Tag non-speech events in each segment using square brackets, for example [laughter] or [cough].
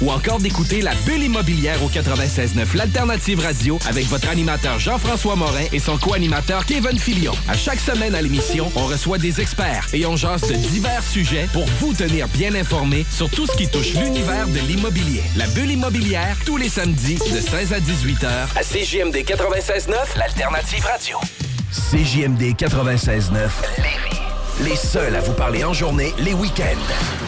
ou encore d'écouter la bulle immobilière au 96.9 l'alternative radio avec votre animateur Jean-François Morin et son co-animateur Kevin Filion. À chaque semaine à l'émission, on reçoit des experts et on jase de divers sujets pour vous tenir bien informé sur tout ce qui touche l'univers de l'immobilier. La bulle immobilière, tous les samedis de 16 à 18 heures à CJMD 96.9, l'alternative radio. CJMD 96.9, Lévis. Les seuls à vous parler en journée, les week-ends.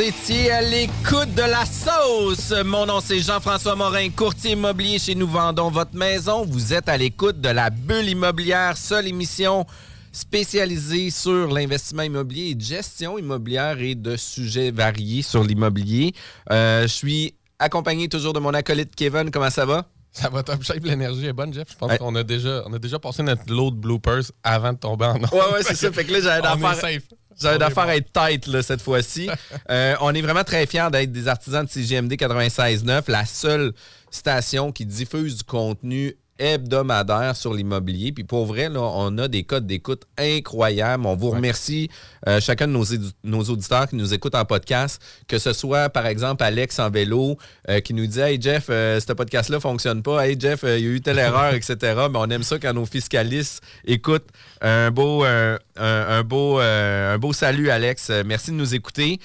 Étiez à l'écoute de la sauce. Mon nom, c'est Jean-François Morin, courtier immobilier chez Nous Vendons Votre Maison. Vous êtes à l'écoute de la bulle immobilière, seule émission spécialisée sur l'investissement immobilier et de gestion immobilière et de sujets variés sur l'immobilier. Euh, je suis accompagné toujours de mon acolyte Kevin. Comment ça va? Ça va top shape, l'énergie est bonne, Jeff. Je pense Ouais. qu'on a déjà, on a déjà passé notre lot de bloopers avant de tomber en or. Ouais, ouais, c'est ça. Fait que là, j'avais [laughs] On est d'affaires. safe. J'avais On est d'affaires à être tête là, cette fois-ci. [laughs] Euh, on est vraiment très fiers d'être des artisans de CGMD 96.9, la seule station qui diffuse du contenu hebdomadaire sur l'immobilier. Puis pour vrai, là, on a des codes d'écoute incroyables. On vous remercie, euh, chacun de nos, nos auditeurs qui nous écoutent en podcast, que ce soit, par exemple, Alex en vélo euh, qui nous dit « Hey Jeff, euh, ce podcast-là fonctionne pas. Hey Jeff, il y a eu telle erreur, etc. » Mais on aime ça quand nos fiscalistes écoutent. Un beau, un, un beau, un beau salut, Alex. Merci de nous écouter.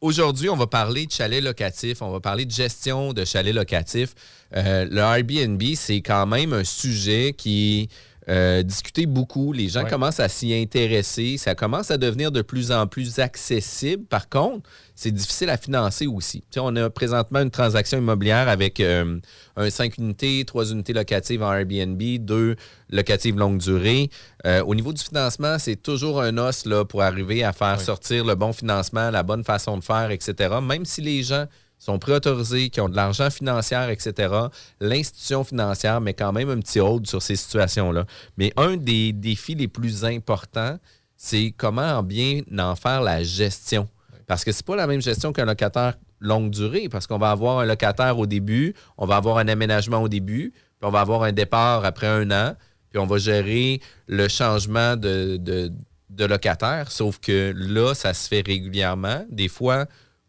Aujourd'hui, on va parler de chalet locatif, on va parler de gestion de chalet locatif. Euh, le Airbnb, c'est quand même un sujet qui euh, discuté beaucoup. Les gens Ouais. commencent à s'y intéresser. Ça commence à devenir de plus en plus accessible. Par contre, c'est difficile à financer aussi. Tu sais, on a présentement une transaction immobilière avec euh, un 5 unités, 3 unités locatives en Airbnb, 2 locatives longue durée. Euh, au niveau du financement, c'est toujours un os là, pour arriver à faire Oui. sortir le bon financement, la bonne façon de faire, etc. Même si les gens sont préautorisés, qui ont de l'argent financier, etc., l'institution financière met quand même un petit hold sur ces situations-là. Mais un des défis les plus importants, c'est comment bien en faire la gestion. Parce que c'est pas la même gestion qu'un locataire longue durée, parce qu'on va avoir un locataire au début, on va avoir un aménagement au début, puis on va avoir un départ après un an, puis on va gérer le changement de, locataire. Sauf que là, ça se fait régulièrement, des fois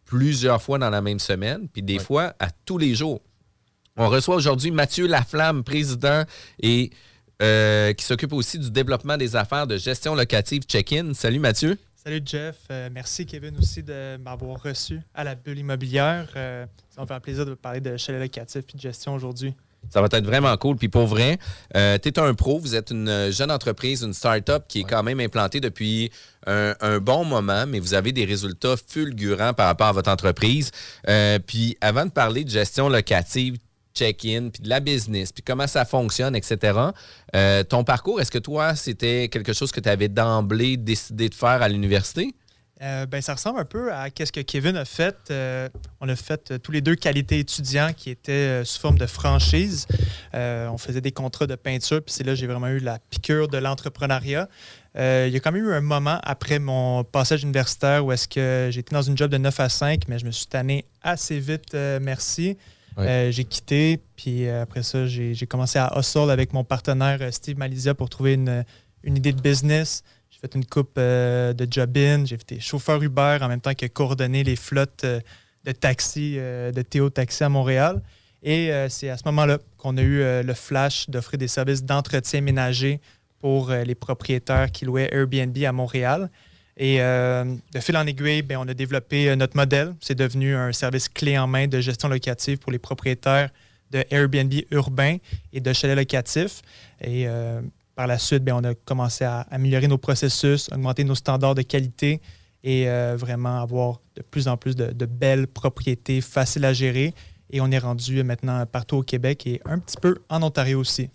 plusieurs fois dans la même semaine, puis des fois à tous les jours. On reçoit aujourd'hui Mathieu Laflamme, président et euh, qui s'occupe aussi du développement des affaires de gestion locative check-in. Salut Mathieu. Salut Jeff, Euh, merci Kevin aussi de m'avoir reçu à la bulle immobilière. Euh, ça me fait un plaisir de parler de chalet locatif et de gestion aujourd'hui. Ça va être vraiment cool. Puis pour vrai, euh, tu es un pro, vous êtes une jeune entreprise, une start-up qui est quand même implantée depuis un, un bon moment, mais vous avez des résultats fulgurants par rapport à votre entreprise. Euh, puis avant de parler de gestion locative, check-in, puis de la business, puis comment ça fonctionne, etc. euh, ton parcours, est-ce que toi, c'était quelque chose que tu avais d'emblée décidé de faire à l'université? Euh, ben, ça ressemble un peu à ce que Kevin a fait. Euh, on a fait euh, tous les deux qualité étudiants qui étaient sous forme de franchise. On faisait des contrats de peinture, puis c'est là que j'ai vraiment eu la piqûre de l'entrepreneuriat. Il y a quand même eu un moment après mon passage universitaire où est-ce que j'étais dans une job de 9 à 5, mais je me suis tanné assez vite, merci. Euh, j'ai quitté, puis euh, après ça, j'ai commencé à hustle avec mon partenaire Steve Malizia pour trouver une, une idée de business. Une coupe euh, de job-in. J'ai été chauffeur Uber en même temps que coordonner les flottes euh, de taxis, euh, de Théo Taxi à Montréal. Et c'est à ce moment-là qu'on a eu le flash d'offrir des services d'entretien ménager pour les propriétaires qui louaient Airbnb à Montréal. Et de fil en aiguille, ben, on a développé notre modèle. C'est devenu un service clé en main de gestion locative pour les propriétaires de Airbnb urbain et de chalets locatifs. Et par la suite, bien, on a commencé à améliorer nos processus, augmenter nos standards de qualité et euh, vraiment avoir de plus en plus de, de, belles propriétés faciles à gérer. Et on est rendu maintenant partout au Québec et un petit peu en Ontario aussi.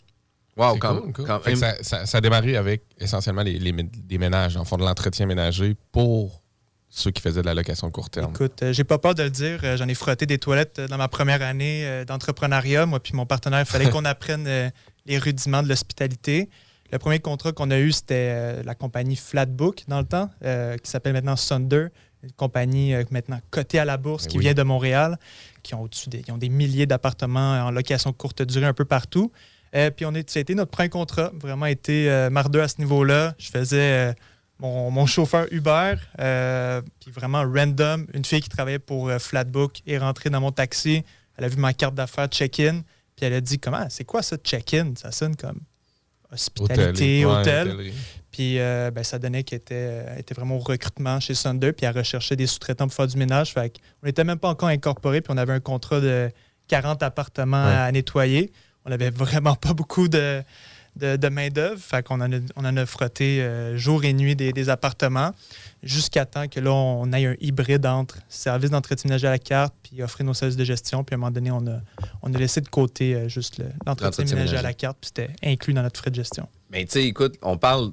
Wow, quand, cool, cool. Ça, ça, ça, a démarré avec essentiellement les, les, les ménages, en fond de l'entretien ménager pour ceux qui faisaient de la location court terme. Écoute, euh, j'ai pas peur de le dire. Euh, j'en ai frotté des toilettes euh, dans ma première année euh, d'entrepreneuriat. Moi puis mon partenaire, il fallait [laughs] qu'on apprenne euh, les rudiments de l'hospitalité. Le premier contrat qu'on a eu, c'était euh, la compagnie Flatbook dans le temps, qui s'appelle maintenant Sunder, une compagnie maintenant cotée à la bourse Ben qui oui. vient de Montréal, qui ont, des, ont des milliers d'appartements en location courte durée un peu partout. Euh, puis on est, ça a été notre premier contrat, vraiment été euh, mardeux à ce niveau-là. Je faisais euh, mon, mon chauffeur Uber, euh, puis vraiment random, une fille qui travaillait pour euh, Flatbook est rentrée dans mon taxi. Elle a vu ma carte d'affaires check-in, puis elle a dit Comment, c'est quoi ça, check-in Ça sonne comme hospitalité, hôtel. Puis euh, ben, ça donnait qu'elle était, elle était vraiment au recrutement chez Sunder, puis elle recherchait des sous-traitants pour faire du ménage. Fait on n'était même pas encore incorporé, puis on avait un contrat de 40 appartements Ouais. à nettoyer. On n'avait vraiment pas beaucoup de, de, de main-d'œuvre. Fait qu'on en a, on en a frotté euh, jour et nuit des, des appartements jusqu'à temps que là, on ait un hybride entre service d'entretien ménager à la carte puis offrir nos services de gestion. Puis à un moment donné, on a, on a laissé de côté euh, juste le- l'entretien ménager à la carte, puis c'était inclus dans notre frais de gestion. Mais tu sais, écoute, on parle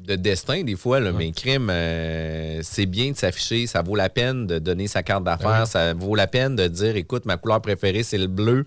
de destin des fois, là, Ouais. mais crime, euh, c'est bien de s'afficher, ça vaut la peine de donner sa carte d'affaires, Ben ça vaut la peine de dire, écoute, ma couleur préférée, c'est le bleu.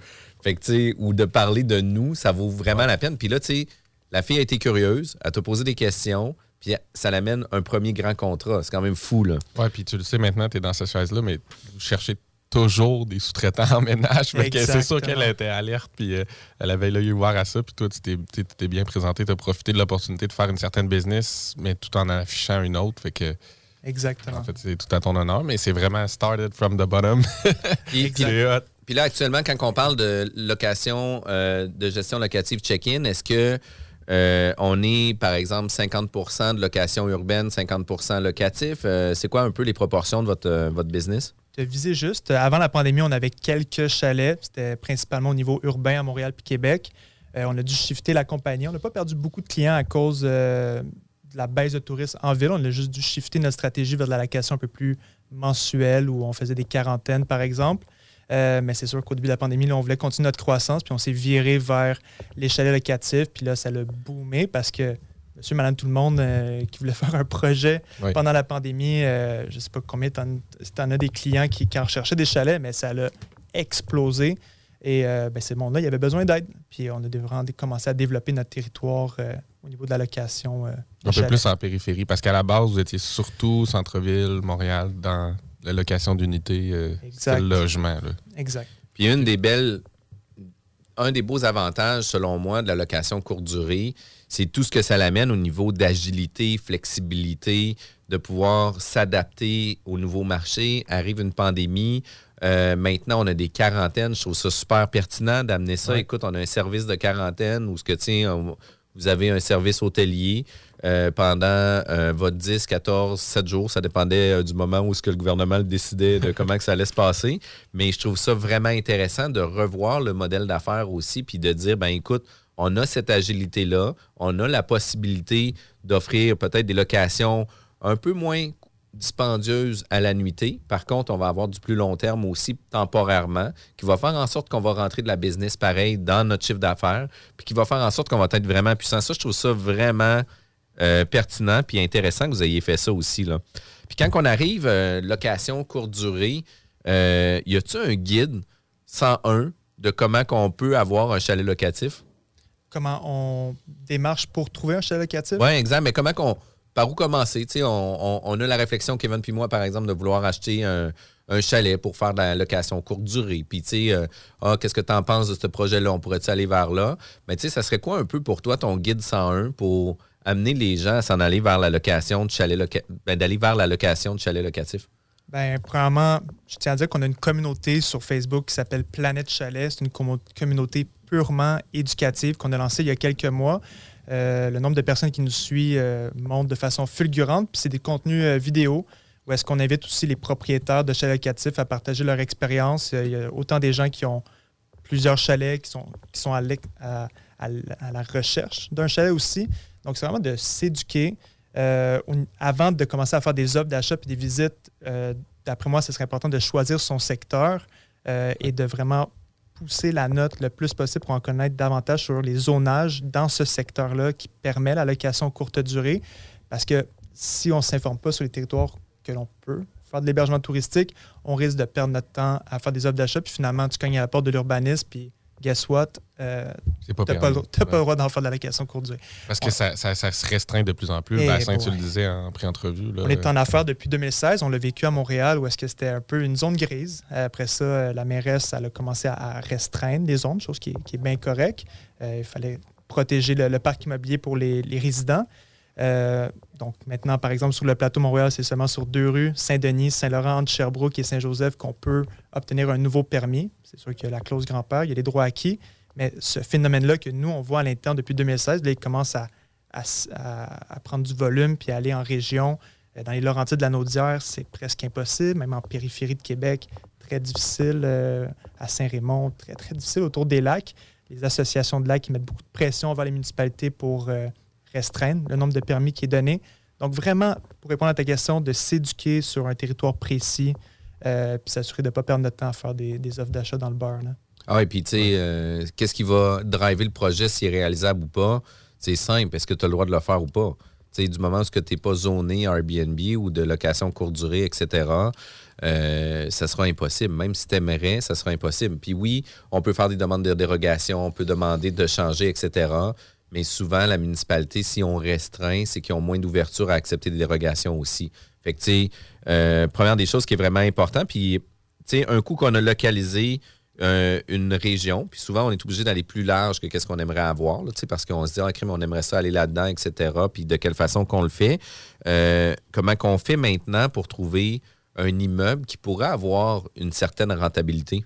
Fait que, tu sais, ou de parler de nous, ça vaut vraiment la peine. Puis là, tu sais, la fille a été curieuse, elle t'a posé des questions, puis ça l'amène un premier grand contrat. C'est quand même fou, là. Ouais, puis tu le sais maintenant, tu es dans cette chaise-là, mais vous cherchez toujours des sous-traitants en ménage. Fait que C'est sûr qu'elle était alerte, puis euh, elle avait l'œil ouvert à ça. Puis toi, tu t'es- bien présenté, tu as profité de l'opportunité de faire une certaine business, mais tout en affichant une autre. Fait que, Exactement. en fait, c'est tout à ton honneur, mais c'est vraiment started from the bottom. [laughs] C'est hot. Puis là, actuellement, quand on parle de location, euh, de gestion locative check-in, est-ce que euh, on est, par exemple, 50% de location urbaine, 50% locatif? Euh, c'est quoi un peu les proportions de votre, votre business? Tu as visé juste. Avant la pandémie, on avait quelques chalets. C'était principalement au niveau urbain à Montréal puis Québec. On a dû shifter la compagnie. On n'a pas perdu beaucoup de clients à cause de la baisse de touristes en ville. On a juste dû shifter notre stratégie vers de la location un peu plus mensuelle où on faisait des quarantaines, par exemple. Euh, mais c'est sûr qu'au début de la pandémie, là, on voulait continuer notre croissance, puis on s'est viré vers les chalets locatifs. Puis là, ça l'a boomé parce que monsieur, madame, tout le monde euh, qui voulait [laughs] faire un projet Oui. pendant la pandémie, euh, je ne sais pas combien tu en, as des clients qui, qui en recherchaient des chalets, mais ça l'a explosé. Et ben, ces mondes-là, il y avait besoin d'aide. Puis on a vraiment commencé à développer notre territoire au niveau de la location. Un peu plus en périphérie, parce qu'à la base, vous étiez surtout centre-ville, Montréal, dans la location d'unités, euh, c'est le logement. là. Exact. Puis une des belles, un des beaux avantages, selon moi, de la location courte durée, c'est tout ce que ça l'amène au niveau d'agilité, flexibilité, de pouvoir s'adapter au nouveau marché. Arrive une pandémie. euh, maintenant, on a des quarantaines. Je trouve ça super pertinent d'amener ça. Ouais. Écoute, on a un service de quarantaine où ce que, tiens, vous avez un service hôtelier euh, pendant euh, votre 10, 14, 7 jours. Ça dépendait euh, du moment où ce que le gouvernement le décidait de [laughs] comment que ça allait se passer. Mais je trouve ça vraiment intéressant de revoir le modèle d'affaires aussi, puis de dire, ben écoute, on a cette agilité-là, on a la possibilité d'offrir peut-être des locations un peu moins dispendieuses à la nuitée. Par contre, on va avoir du plus long terme aussi temporairement, qui va faire en sorte qu'on va rentrer de la business pareil dans notre chiffre d'affaires, puis qui va faire en sorte qu'on va être vraiment puissant. Ça, je trouve ça vraiment euh, pertinent puis intéressant que vous ayez fait ça aussi. Là. Puis quand on arrive, euh, location courte durée, euh, y a-t-il un guide 101 de comment qu'on peut avoir un chalet locatif? Comment on démarche pour trouver un chalet locatif? Oui, exact. Mais comment qu'on. Par où commencer? Tu sais, on, on- on a la réflexion, Kevin puis moi, par exemple, de vouloir acheter un, un chalet pour faire de la location courte durée. Puis, tu sais, euh, ah, qu'est-ce que tu en penses de ce projet-là? On pourrait-tu aller vers là? Mais, tu sais, ça serait quoi un peu pour toi ton guide 101 pour amener les gens à s'en aller vers la location de chalet loca- ben, d'aller vers la location de chalet locatif? Ben, premièrement, je tiens à dire qu'on a une communauté sur Facebook qui s'appelle Planète Chalet. C'est une communauté purement éducative qu'on a lancée il y a quelques mois. Euh, le nombre de personnes qui nous suivent euh, monte de façon fulgurante. Puis c'est des contenus euh, vidéo où est-ce qu'on invite aussi les propriétaires de chalets locatifs à partager leur expérience. Il y a autant des gens qui ont plusieurs chalets, qui sont, qui sont à- à, la recherche d'un chalet aussi. Donc, c'est vraiment de s'éduquer. Euh, avant de commencer à faire des offres d'achat et des visites, euh, d'après moi, ce serait important de choisir son secteur euh, et de vraiment pousser la note le plus possible pour en connaître davantage sur les zonages dans ce secteur-là qui permet la location courte durée. Parce que si on ne s'informe pas sur les territoires que l'on peut faire de l'hébergement touristique, on risque de perdre notre temps à faire des offres d'achat, puis finalement, tu cognes à la porte de l'urbanisme, puis guess what? Euh, tu n'as pas, le droit d'en faire de la location courte durée. Parce que ça, se restreint de plus en plus. Eh Bassin, tu le disais en pré-entrevue. On est en affaires depuis 2016. On l'a vécu à Montréal où est-ce que c'était un peu une zone grise. Après ça, euh, la mairesse elle a commencé à restreindre les zones, chose qui est, bien correcte. Euh, il fallait protéger le, parc immobilier pour les, les résidents. Euh, donc maintenant, par exemple, sur le plateau Montréal, c'est seulement sur deux rues, Saint-Denis, Saint-Laurent, Sherbrooke et Saint-Joseph, qu'on peut obtenir un nouveau permis. C'est sûr qu'il y a la clause grand-père, il y a les droits acquis. Mais ce phénomène-là que nous, on voit à l'interne depuis 2016, là, il commence à, prendre du volume puis à aller en région. Euh, dans les Laurentides de la Naudière, c'est presque impossible, même en périphérie de Québec, très difficile. Euh, à Saint-Raymond, très, très difficile autour des lacs. Les associations de lacs qui mettent beaucoup de pression vers les municipalités pour restreindre le nombre de permis qui est donné. Donc, vraiment, pour répondre à ta question, de s'éduquer sur un territoire précis, euh, puis s'assurer de ne pas perdre notre temps à faire des, offres d'achat dans le bar. Ah, et puis, tu sais, euh, qu'est-ce qui va driver le projet, s'il est réalisable ou pas? C'est simple. Est-ce que tu as le droit de le faire ou pas? sais, du moment où tu n'es pas zoné Airbnb ou de location courte durée, etc., euh, ça sera impossible. Même si tu aimerais, ça sera impossible. Puis oui, on peut faire des demandes de dérogation, on peut demander de changer, etc. Mais souvent, la municipalité, si on restreint, c'est qu'ils ont moins d'ouverture à accepter des dérogations aussi. Fait que, euh, première des choses qui est vraiment important, puis, tu un coup qu'on a localisé euh, une région, puis souvent, on est obligé d'aller plus large que qu'est-ce qu'on aimerait avoir, parce qu'on se dit, ah, crime, on aimerait ça aller là-dedans, etc., puis de quelle façon qu'on le fait. Euh, comment qu'on fait maintenant pour trouver un immeuble qui pourrait avoir une certaine rentabilité?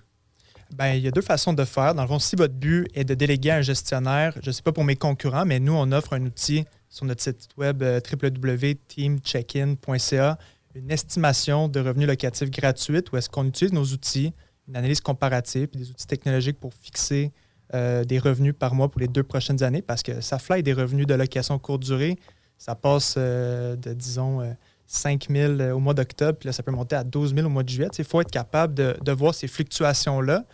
Bien, il y a deux façons de faire. Dans le fond, si votre but est de déléguer à un gestionnaire, je ne sais pas pour mes concurrents, mais nous, on offre un outil sur notre site web euh, www.teamcheckin.ca, une estimation de revenus locatifs gratuite où est-ce qu'on utilise nos outils, une analyse comparative, et des outils technologiques pour fixer euh, des revenus par mois pour les deux prochaines années parce que ça fly des revenus de location courte durée. Ça passe de, disons, 5 000 au mois d'octobre, puis là, ça peut monter à 12 000 au mois de juillet. Il faut être capable de, voir ces fluctuations-là.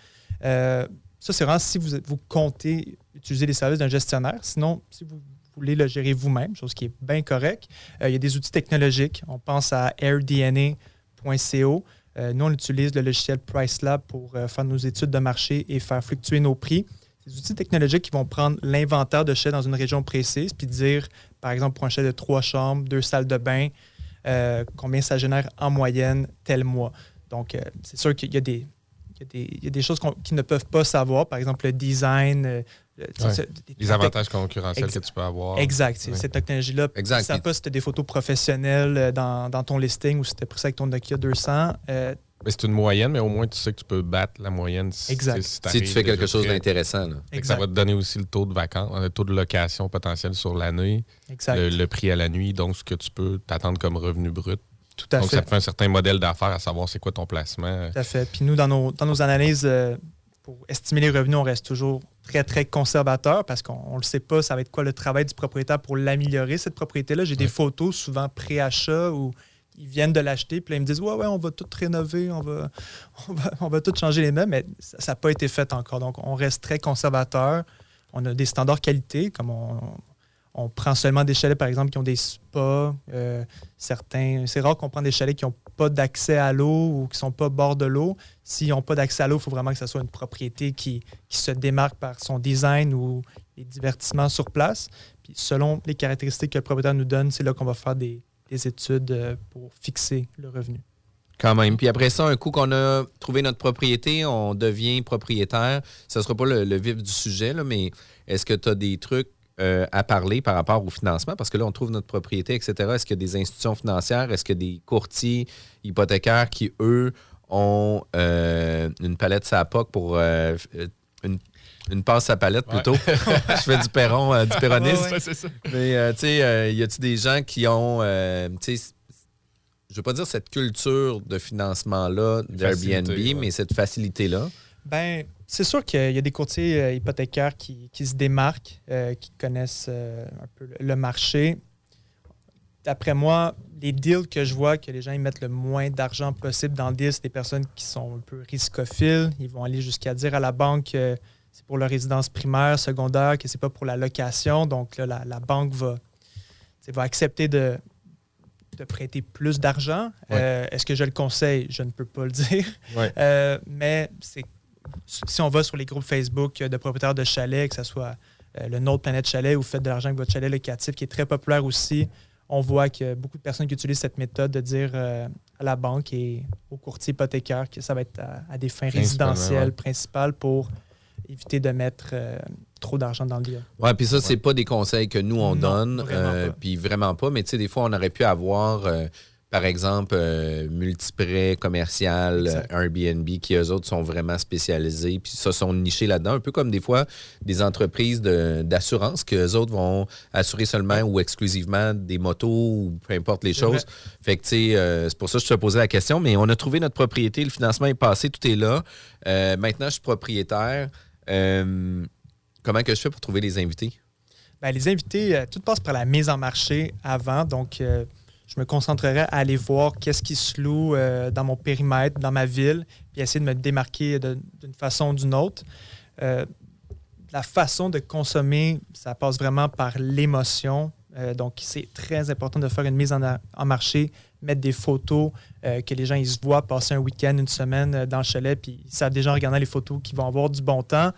Euh, ça, c'est vraiment si vous, vous comptez utiliser les services d'un gestionnaire. Sinon, si vous voulez le gérer vous-même, chose qui est bien correcte, euh, il y a des outils technologiques. On pense à airdna.co. Euh, nous, on utilise le logiciel PriceLab pour faire nos études de marché et faire fluctuer nos prix. Des outils technologiques qui vont prendre l'inventaire de chais dans une région précise, puis dire, par exemple, pour un chai de trois chambres, deux salles de bain, euh, combien ça génère en moyenne tel mois. Donc, euh, c'est sûr qu'il y a des, il y a des, choses qu'ils ne peuvent pas savoir, par exemple le design. Euh, les avantages concurrentiels que tu peux avoir. Exact. Cette technologie-là, sais pas si tu as des photos professionnelles dans, dans ton listing ou si tu as pris ça avec ton Nokia 200. C'est une moyenne, mais au moins tu sais que tu peux battre la moyenne si, exact. si, tu fais quelque chose d'intéressant. Ça va te donner aussi le taux de vacances, le taux de location potentiel sur l'année, le, le, prix à la nuit, donc ce que tu peux t'attendre comme revenu brut. Donc, ça te fait un certain modèle d'affaires à savoir c'est quoi ton placement. Tout à fait. Puis nous, dans nos, dans nos analyses, euh, pour estimer les revenus, on reste toujours très, très conservateur parce qu'on ne le sait pas, ça va être quoi le travail du propriétaire pour l'améliorer, cette propriété-là. J'ai des photos souvent pré-achat où ils viennent de l'acheter, puis là, ils me disent Ouais, ouais, on va tout rénover, on va, [laughs] on va, tout changer les meubles, mais ça n'a pas été fait encore. Donc, on reste très conservateur. On a des standards qualité, comme on, on prend seulement des chalets, par exemple, qui ont des spas. Euh, certains, c'est rare qu'on prenne des chalets qui n'ont pas d'accès à l'eau ou qui ne sont pas bord de l'eau. S'ils n'ont pas d'accès à l'eau, il faut vraiment que ce soit une propriété qui, se démarque par son design ou les divertissements sur place. Puis selon les caractéristiques que le propriétaire nous donne, c'est là qu'on va faire des, études euh, pour fixer le revenu. Quand même. Puis après ça, un coup qu'on a trouvé notre propriété, on devient propriétaire. Ce ne sera pas le, vif du sujet, là, mais est-ce que tu as des trucs euh, à parler par rapport au financement? Parce que là, on trouve notre propriété, etc. Est-ce qu'il y a des institutions financières? Est-ce qu'il y a des courtiers hypothécaires qui, eux, ont euh, une palette sa POC pour une, une passe à palette plutôt. [laughs] je fais du perron, du perronisme. Mais tu sais, y a-t-il des gens qui ont, tu sais, je veux pas dire cette culture de financement-là d'Airbnb, mais cette facilité-là? Ben, c'est sûr qu'il y a des courtiers euh, hypothécaires qui, se démarquent, euh, qui connaissent euh, un peu le marché. D'après moi, les deals que je vois, que les gens ils mettent le moins d'argent possible dans le deal, c'est des personnes qui sont un peu riscophiles. Ils vont aller jusqu'à dire à la banque que c'est pour leur résidence primaire, secondaire, que c'est pas pour la location. Donc là, la, banque va, va accepter de, de prêter plus d'argent. Est-ce que je le conseille? Je ne peux pas le dire. mais c'est si on va sur les groupes Facebook de propriétaires de chalets, que ce soit euh, le Nôtre Planète Chalet ou Faites de l'argent avec votre chalet locatif, qui est très populaire aussi, on voit a beaucoup de personnes qui utilisent cette méthode de dire euh, à la banque et au courtier hypothécaire que ça va être à, des fins résidentielles principales pour éviter de mettre euh, trop d'argent dans le deal. Oui, puis ça, c'est pas des conseils que nous, on donne. Puis vraiment pas. Mais tu sais, des fois, on aurait pu avoir par exemple, euh, Multiprêt commercial, Airbnb, qui eux autres sont vraiment spécialisés, puis ça sont nichés là-dedans, un peu comme des fois des entreprises d'assurance que les autres vont assurer seulement ou exclusivement des motos ou peu importe les choses. Fait que, tu sais, euh, c'est pour ça que je te posais la question, mais on a trouvé notre propriété, le financement est passé, tout est là. Euh, maintenant, je suis propriétaire. Comment que je fais pour trouver les invités? Bien, les invités, tout passe par la mise en marché avant, donc je me concentrerai à aller voir qu'est-ce qui se loue euh, dans mon périmètre, dans ma ville, puis essayer de me démarquer d'une façon ou d'une autre. Euh, la façon de consommer, ça passe vraiment par l'émotion. Euh, donc, c'est très important de faire une mise en, marché, mettre des photos, que les gens ils se voient passer un week-end, une semaine dans le chalet, puis ils savent déjà en regardant les photos qu'ils vont avoir du bon temps.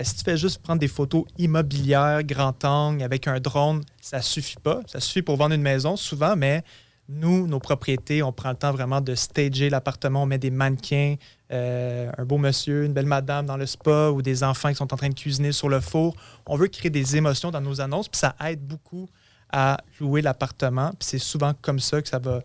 si tu fais juste prendre des photos immobilières, grand angle, avec un drone, ça suffit pas. Ça suffit pour vendre une maison souvent, mais nous, nos propriétés, on prend le temps vraiment de stager l'appartement. On met des mannequins, euh, un beau monsieur, une belle madame dans le spa ou des enfants qui sont en train de cuisiner sur le four. On veut créer des émotions dans nos annonces, puis ça aide beaucoup à louer l'appartement. Puis c'est souvent comme ça que ça va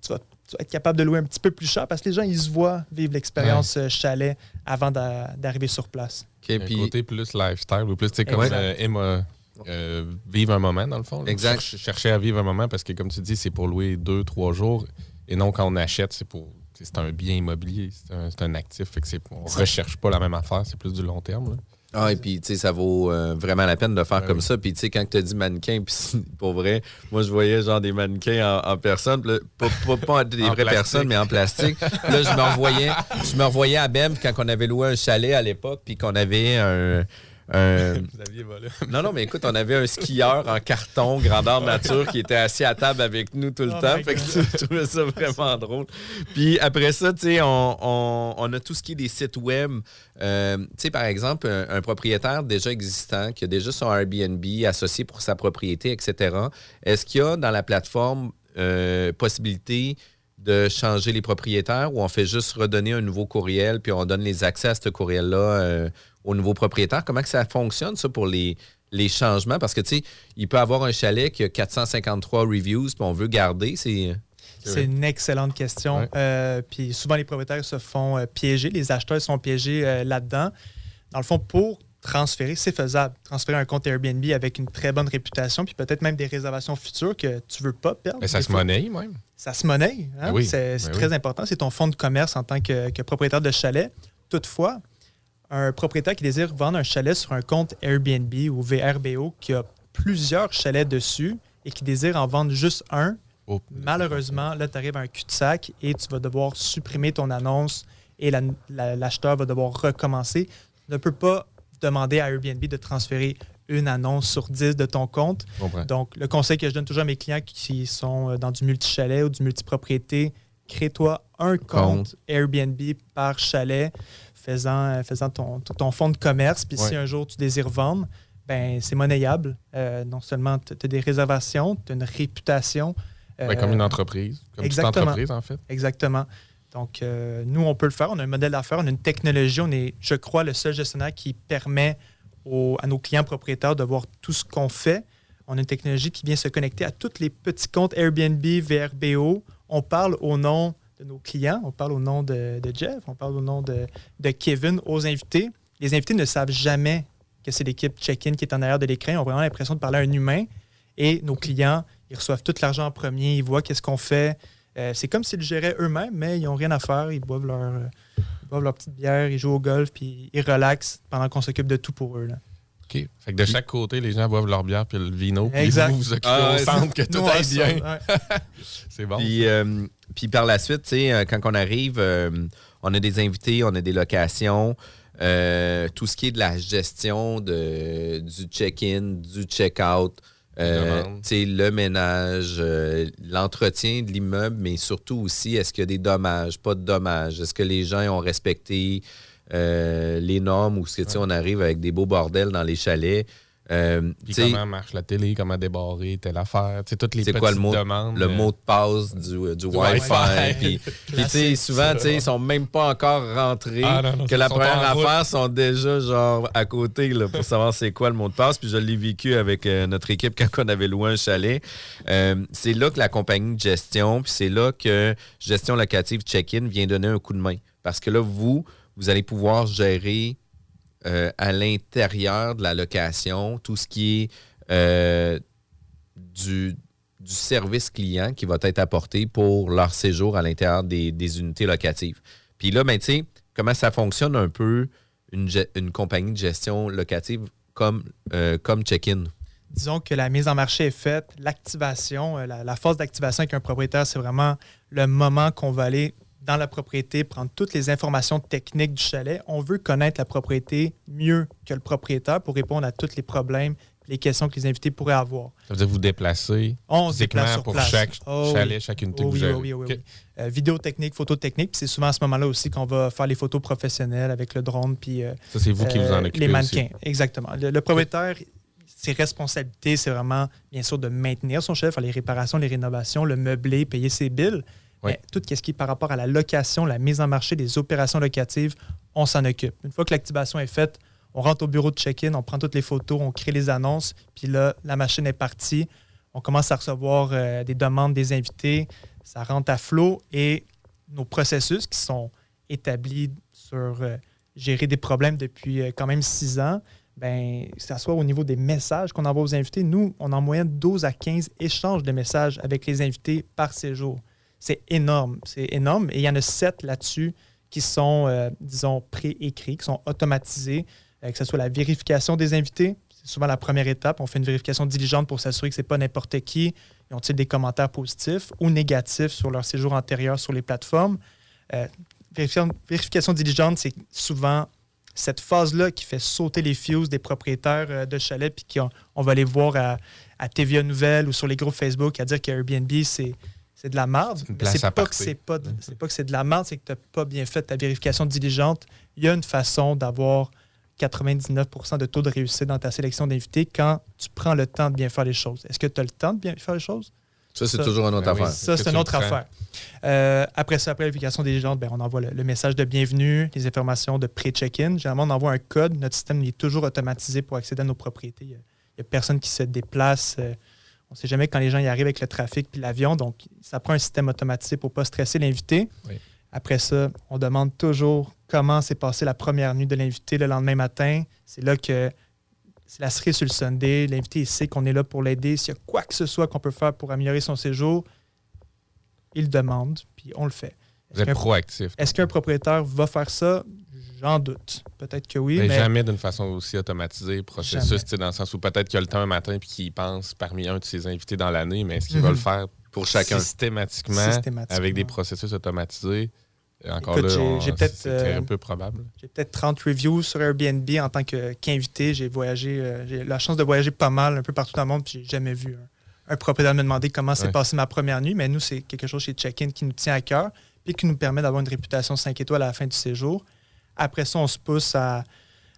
tu, vas. être capable de louer un petit peu plus cher parce que les gens, ils se voient vivre l'expérience euh, chalet avant d'arriver sur place. Okay, puis... côté plus lifestyle ou plus, comme euh, euh, vivre un moment, dans le fond. Exact. Chercher à vivre un moment parce que, comme tu dis, c'est pour louer deux, trois jours. Et non, quand on achète, c'est pour. C'est un bien immobilier, c'est un, actif. Fait que on ne recherche pas la même affaire, c'est plus du long terme. Ah, et puis, tu sais, ça vaut euh, vraiment la peine de faire comme ça. Puis, tu sais, quand tu as dit mannequin, [laughs] puis pour vrai, moi, je voyais genre des mannequins en, personne, pas, pas, des vraies personnes, mais en plastique. là, je me revoyais, je me revoyais à Bem quand on avait loué un chalet à l'époque, puis qu'on avait un [laughs] Vous aviez volé. non, non, mais écoute, on avait un skieur en carton, grandeur nature, qui était assis à table avec nous tout le oh temps. Fait que je trouvais ça vraiment drôle. Puis après ça, tu sais, on, a tout ce qui est des sites web. Euh, tu sais, par exemple, un, propriétaire déjà existant qui a déjà son Airbnb associé pour sa propriété, etc. Est-ce qu'il y a dans la plateforme euh, possibilité de changer les propriétaires ou on fait juste redonner un nouveau courriel puis on donne les accès à ce courriel-là euh, au nouveau propriétaire? Comment que ça fonctionne, ça, pour les, les changements? Parce que, tu sais, il peut avoir un chalet qui a 453 reviews puis on veut garder. C'est. C'est une excellente question. Euh, puis souvent, les propriétaires se font euh, piéger, les acheteurs sont piégés là-dedans. Dans le fond, pour transférer, c'est faisable. Transférer un compte Airbnb avec une très bonne réputation, puis peut-être même des réservations futures que tu ne veux pas perdre. Mais ça se monnaie même. Ça se monnaie. Hein? Ben c'est ben très important. C'est ton fonds de commerce en tant que, propriétaire de chalet. Toutefois, un propriétaire qui désire vendre un chalet sur un compte Airbnb ou VRBO qui a plusieurs chalets dessus et qui désire en vendre juste un, oh. malheureusement, là, tu arrives à un cul-de-sac et tu vas devoir supprimer ton annonce et l'acheteur va devoir recommencer. Tu ne peux pas demander à Airbnb de transférer une annonce sur 10 de ton compte. Donc, le conseil que je donne toujours à mes clients qui sont euh, dans du multi-chalet ou du multi-propriété, crée-toi un compte, Airbnb par chalet, faisant, euh, faisant ton, ton fonds de commerce. Puis si un jour tu désires vendre, ben c'est monnayable. Euh, non seulement tu as des réservations, tu as une réputation. comme une entreprise, comme une entreprise en fait. Exactement. Donc, euh, nous, on peut le faire. On a un modèle d'affaires, on a une technologie. On est, je crois, le seul gestionnaire qui permet à nos clients propriétaires de voir tout ce qu'on fait. On a une technologie qui vient se connecter à tous les petits comptes Airbnb, VRBO. On parle au nom de nos clients, on parle au nom de, Jeff, on parle au nom de, Kevin aux invités. Les invités ne savent jamais que c'est l'équipe check-in qui est en arrière de l'écran. Ils ont vraiment l'impression de parler à un humain. Et nos clients, ils reçoivent tout l'argent en premier, ils voient qu'est-ce qu'on fait. Euh, c'est comme s'ils géraient eux-mêmes, mais ils n'ont rien à faire. Ils boivent leur, boivent leur petite bière, ils jouent au golf, puis ils relaxent pendant qu'on s'occupe de tout pour eux. Là. OK. Fait que de chaque côté, les gens boivent leur bière puis le vino, puis vous vous occupez ah, au centre que tout aille bien. [laughs] c'est bon. Puis, euh, puis, par la suite, euh, quand on arrive, euh, on a des invités, on a des locations. tout ce qui est de la gestion de, du check-in, du check-out, le ménage, l'entretien de l'immeuble, mais surtout aussi, est-ce qu'il y a des dommages, pas de dommages? Est-ce que les gens ont respecté euh, les normes où ouais. on arrive avec des beaux bordels dans les chalets? Euh, comment marche la télé, comment débarrer telle affaire, toutes les petites quoi, le mot, demandes. Le mot de passe du, du, Wi-Fi. puis, souvent, ils sont même pas encore rentrés. Ah, que la première affaire sont déjà genre à côté là, pour savoir c'est quoi le mot de passe. Puis je l'ai vécu avec euh, notre équipe quand on avait loué un chalet. c'est là que la compagnie de gestion, puis c'est là que Gestion locative Check-in vient donner un coup de main. Parce que là, vous, vous allez pouvoir gérer euh, à l'intérieur de la location tout ce qui est euh, du, service client qui va être apporté pour leur séjour à l'intérieur des, unités locatives. Puis là, ben, tu sais, comment ça fonctionne un peu une, compagnie de gestion locative comme, euh, comme check-in? Disons que la mise en marché est faite, l'activation, la, la phase d'activation avec un propriétaire, c'est vraiment le moment qu'on va aller dans la propriété, prendre toutes les informations techniques du chalet. On veut connaître la propriété mieux que le propriétaire pour répondre à tous les problèmes, les questions que les invités pourraient avoir. Ça veut dire que vous déplacez On se déplace sur pour chaque oh chalet, chaque unité oh, oui, oui, oui, oui, euh, vidéo technique, photo technique. C'est souvent à ce moment-là aussi qu'on va faire les photos professionnelles avec le drone. Puis, euh, ça, c'est vous qui vous en euh, occupez. Les mannequins, exactement. Le, propriétaire, ses responsabilités, c'est vraiment, bien sûr, de maintenir son chalet, faire les réparations, les rénovations, le meubler, payer ses billes tout ce qui est par rapport à la location, la mise en marché des opérations locatives, on s'en occupe. Une fois que l'activation est faite, on rentre au bureau de check-in, on prend toutes les photos, on crée les annonces, puis là, la machine est partie. On commence à recevoir euh, des demandes des invités, ça rentre à flot et nos processus qui sont établis sur euh, gérer des problèmes depuis euh, quand même six ans, ben, que soit au niveau des messages qu'on envoie aux invités, nous, on a en moyenne 12 à 15 échanges de messages avec les invités par séjour. C'est énorme. C'est énorme. Et il y en a sept là-dessus qui sont, euh, disons, préécrits, qui sont automatisés, euh, que ce soit la vérification des invités. C'est souvent la première étape. On fait une vérification diligente pour s'assurer que ce n'est pas n'importe qui. Ils ont-ils des commentaires positifs ou négatifs sur leur séjour antérieur sur les plateformes? Euh, vérification, diligente, c'est souvent cette phase-là qui fait sauter les fuses des propriétaires de chalets, puis qu'on on va les voir à, à TVA Nouvelles ou sur les groupes Facebook à dire qu'Airbnb, c'est c'est de la merde. C'est pas, que c'est pas, c'est pas que c'est de la merde, c'est que tu n'as pas bien fait ta vérification diligente. Il y a une façon d'avoir 99% de taux de réussite dans ta sélection d'invités quand tu prends le temps de bien faire les choses. Est-ce que tu as le temps de bien faire les choses? Ça, c'est toujours une autre ben affaire. Ça, c'est une autre affaire. Euh, après ça, après la vérification diligente, ben, on envoie le, message de bienvenue, les informations de pré-check-in. Généralement, on envoie un code. Notre système est toujours automatisé pour accéder à nos propriétés. Il n'y a, personne qui se déplace. Euh, on ne sait jamais quand les gens y arrivent avec le trafic puis l'avion. Donc, ça prend un système automatisé pour ne pas stresser l'invité. Après ça, on demande toujours comment s'est passée la première nuit de l'invité le lendemain matin. C'est là que c'est la cerise sur le Sunday. L'invité sait qu'on est là pour l'aider. S'il y a quoi que ce soit qu'on peut faire pour améliorer son séjour, il demande, puis on le fait. Vous êtes proactif. Est-ce qu'un propriétaire va faire ça? J'en doute. Peut-être que oui. Mais, mais... jamais d'une façon aussi automatisée, processus, dans le sens où peut-être qu'il y a le temps un matin et qu'il pense parmi un de ses invités dans l'année, mais est-ce qu'il va le mhm. faire pour chacun? Systématiquement, avec des processus automatisés? encore là, c'est euh, un peu probable. J'ai peut-être 30 reviews sur Airbnb en tant qu'invité. j'ai voyagé, euh, j'ai la chance de voyager pas mal, un peu partout dans le monde, puis j'ai jamais vu un, propriétaire me demander comment s'est passée ma première nuit. Mais nous, c'est quelque chose chez Check-in qui nous tient à cœur, puis qui nous permet d'avoir une réputation 5 étoiles à la fin du séjour. Après ça, on se pousse à,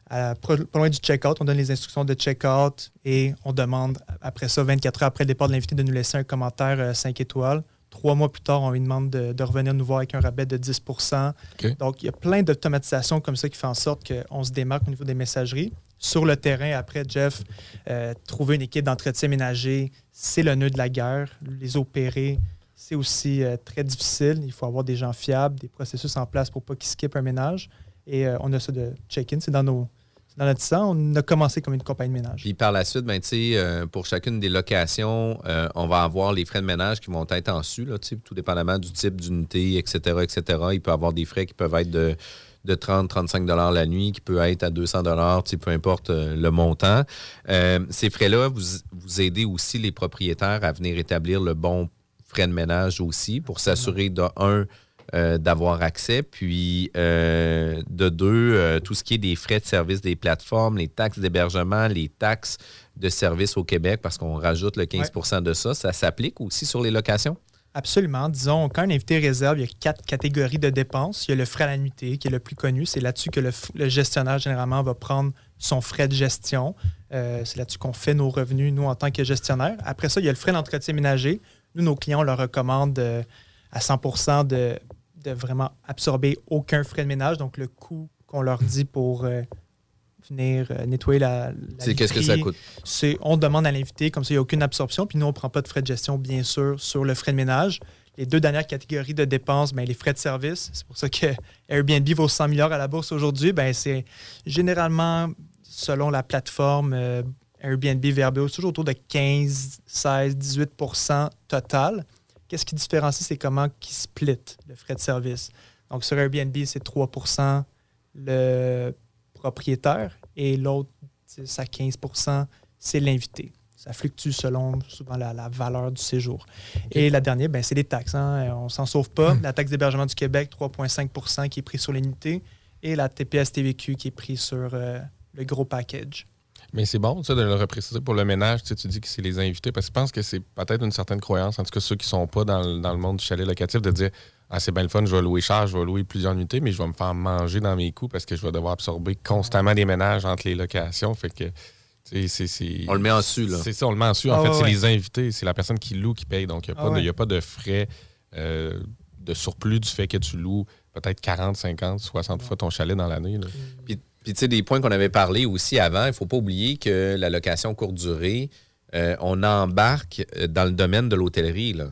à pas loin du check-out. On donne les instructions de check-out et on demande, après ça, 24 heures après le départ de l'invité, de nous laisser un commentaire 5 euh, étoiles. Trois mois plus tard, on lui demande de, revenir nous voir avec un rabais de 10% Donc, il y a plein d'automatisations comme ça qui font en sorte qu'on se démarque au niveau des messageries. Sur le terrain, après, Jeff, euh, trouver une équipe d'entretien ménager, c'est le nœud de la guerre. Les opérer, c'est aussi euh, très difficile. Il faut avoir des gens fiables, des processus en place pour pas qu'ils skippent un ménage. Et euh, on a ça de check-in. C'est dans nos. Dans notre sang, on a commencé comme une compagnie de ménage. Puis par la suite, ben, euh, pour chacune des locations, euh, on va avoir les frais de ménage qui vont être en su, là, tout dépendamment du type d'unité, etc., etc. Il peut y avoir des frais qui peuvent être de de 30-35 la nuit qui peut être à 200 peu importe le montant. Euh, ces frais-là, vous, vous aidez aussi les propriétaires à venir établir le bon frais de ménage aussi pour s'assurer de un, euh, d'avoir accès, puis de deux, tout ce qui est des frais de service des plateformes, les taxes d'hébergement, les taxes de service au Québec, parce qu'on rajoute le 15% de ça, ça s'applique aussi sur les locations? Absolument. Disons, quand un invité réserve, il y a quatre catégories de dépenses. Il y a le frais à la nuitée, qui est le plus connu. C'est là-dessus que le, gestionnaire, généralement, va prendre son frais de gestion. Euh, c'est là-dessus qu'on fait nos revenus, nous, en tant que gestionnaire. Après ça, il y a le frais d'entretien ménager. Nous, nos clients, on leur recommande euh, à 100% de, de, vraiment absorber aucun frais de ménage. Donc, le coût qu'on leur dit pour euh, venir euh, nettoyer la, C'est qu'est-ce que ça coûte? C'est, on demande à l'invité, comme ça, il n'y a aucune absorption. Puis nous, on ne prend pas de frais de gestion, bien sûr, sur le frais de ménage. Les deux dernières catégories de dépenses, bien, les frais de service. C'est pour ça que Airbnb vaut 100 milliards à la bourse aujourd'hui. Bien, c'est généralement, selon la plateforme euh, Airbnb, Verbio, toujours autour de 15, 16, 18% total. Qu'est-ce qui différencie, c'est comment qui split le frais de service. Donc, sur Airbnb, c'est 3% le propriétaire et l'autre, à 15% c'est l'invité. Ça fluctue selon souvent la, valeur du séjour. Et la dernière, ben, c'est les taxes. Hein. On s'en sauve pas. La taxe d'hébergement du Québec, 3,5% qui est pris sur l'unité. Et la TPS-TVQ qui est pris sur euh, le gros package. Mais c'est bon, ça, de le repréciser pour le ménage. Tu, dis que c'est les invités, parce que je pense que c'est peut-être une certaine croyance, en tout cas ceux qui ne sont pas dans, dans, le monde du chalet locatif, de dire ah, c'est bien le fun, je vais louer cher, je vais louer plusieurs unités, mais je vais me faire manger dans mes coûts parce que je vais devoir absorber constamment des ménages entre les locations. Fait que. c'est On le met en su, là. C'est ça, on le met en su. En ah, fait, c'est les invités, c'est la personne qui loue qui paye. Donc, il n'y a, a, pas de frais euh, de surplus du fait que tu loues peut-être 40, 50, 60 fois ton chalet dans l'année. Puis, puis tu sais, des points qu'on avait parlé aussi avant, il ne faut pas oublier que la location courte durée, euh, on embarque dans le domaine de l'hôtellerie. Là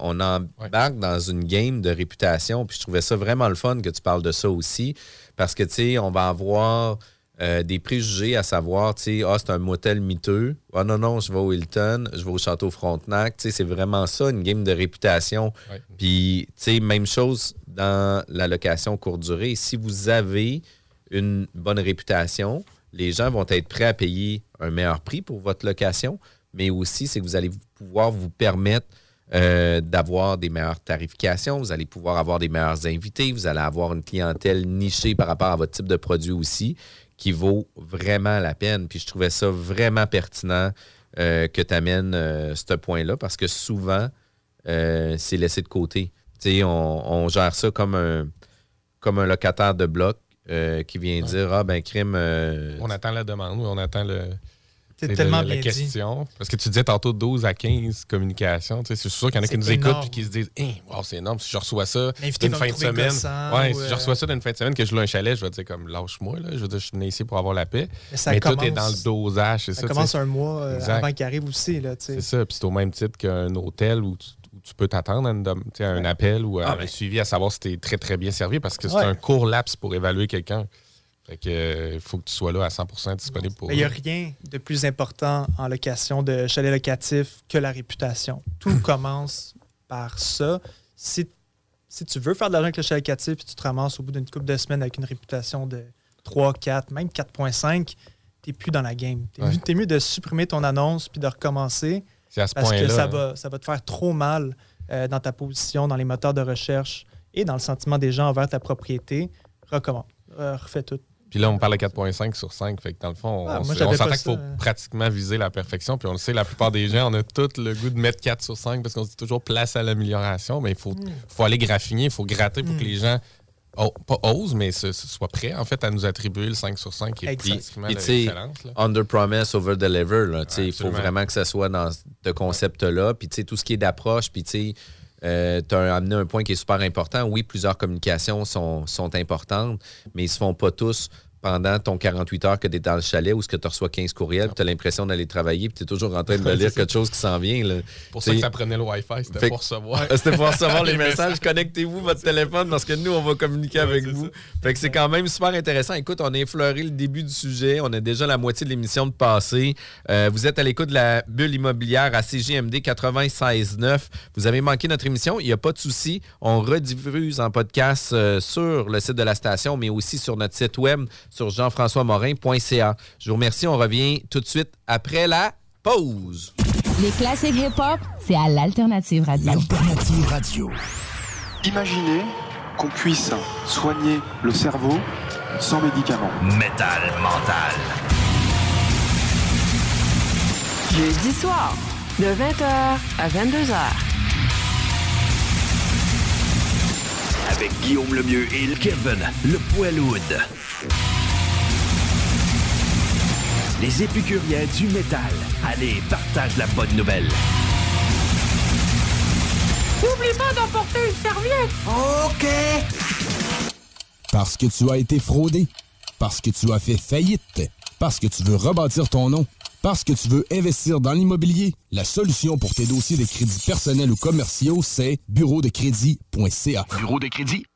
on embarque dans une game de réputation. Puis je trouvais ça vraiment le fun que tu parles de ça aussi. Parce que, tu on va avoir euh, des préjugés à savoir, tu ah, c'est un motel miteux. Ah non, non, je vais au Hilton, je vais au Château Frontenac. c'est vraiment ça, une game de réputation. Puis, même chose dans la location courte durée. Si vous avez une bonne réputation, les gens vont être prêts à payer un meilleur prix pour votre location, mais aussi, c'est que vous allez pouvoir vous permettre euh, d'avoir des meilleures tarifications, vous allez pouvoir avoir des meilleurs invités, vous allez avoir une clientèle nichée par rapport à votre type de produit aussi, qui vaut vraiment la peine. Puis je trouvais ça vraiment pertinent euh, que tu amènes euh, ce point-là, parce que souvent, c'est laissé de côté. On, on, gère ça comme un, comme un locataire de bloc qui vient dire Ah, ben, crime. on attend la demande, on attend le. C'est tellement la, question. Parce que tu disais tantôt 12 à 15 communications. C'est sûr qu'il y en a qui nous écoutent et qui se disent hey, wow, c'est énorme. Si je reçois ça d'une fin de semaine. Ouais, si je reçois ça d'une fin de semaine, que je loue un chalet, je vais dire comme lâche-moi. Je veux dire, je suis venu ici pour avoir la paix. Mais, tout est dans le dosage. Ça, ça commence un mois euh, avant qu'il arrive aussi. C'est ça. Puis c'est au même titre qu'un hôtel où tu, peux t'attendre à, un appel ou à ah, un suivi à savoir si tu es très, très bien servi parce que c'est un court laps pour évaluer quelqu'un. Fait que, euh, faut que tu sois là à 100% disponible pour. Il n'y a rien de plus important en location de chalet locatif que la réputation. Tout [laughs] commence par ça. Si, si tu veux faire de l'argent avec le chalet locatif et tu te ramasses au bout d'une couple de semaines avec une réputation de 3, 4, même 4,5, tu n'es plus dans la game. Tu es, mieux de supprimer ton annonce puis de recommencer. À ce parce que ça va, ça va te faire trop mal euh, dans ta position, dans les moteurs de recherche et dans le sentiment des gens envers ta propriété. Recommence. Euh, refais tout. Puis là, on parle de 4,5 sur 5. Fait que dans le fond, ah, on, s'entend qu'il faut pratiquement viser la perfection. Puis on le sait, la plupart des gens, on a tout le goût de mettre 4 sur 5 parce qu'on se dit toujours place à l'amélioration. Mais il faut, hmm. faut aller graffiner, il faut gratter pour que hmm. les gens Oh, pas osent, mais soient prêts en fait à nous attribuer le 5 sur 5 qui est pratiquement. Under promise, over deliver. Il faut vraiment que ça soit dans ce concept-là. Puis tout ce qui est d'approche, puis euh, tu as amené un point qui est super important. Oui, plusieurs communications sont, sont importantes, mais ils ne se font pas tous pendant ton 48 heures que tu es dans le chalet ou ce que tu reçois 15 courriels, tu as l'impression d'aller travailler, puis tu es toujours en train de [laughs] lire quelque chose qui s'en vient. Là. pour ça que ça prenait le Wi-Fi, c'était pour recevoir. [laughs] c'était pour recevoir les [laughs] messages. Connectez-vous votre téléphone parce que nous, on va communiquer avec vous. Fait que c'est quand même super intéressant. Écoute, on a effleuré le début du sujet. On a déjà la moitié de l'émission de passé. Euh, vous êtes à l'écoute de la bulle immobilière à CGMD 96.9. Vous avez manqué notre émission. Il n'y a pas de souci. On rediffuse en podcast euh, sur le site de la station, mais aussi sur notre site web sur jean-françois-morin.ca. Je vous remercie. On revient tout de suite après la pause. Les classiques hip-hop, c'est à l'Alternative Radio. Alternative Radio. Imaginez qu'on puisse soigner le cerveau sans médicaments. Métal mental. Jeudi soir, de 20h à 22h. Avec Guillaume Lemieux et Kevin, le Poilwood. Les épicuriens du métal. Allez, partage la bonne nouvelle. N'oublie pas d'emporter une serviette. OK. Parce que tu as été fraudé. Parce que tu as fait faillite. Parce que tu veux rebâtir ton nom. Parce que tu veux investir dans l'immobilier. La solution pour tes dossiers de crédits personnels ou commerciaux, c'est bureau de crédit.ca. Bureau de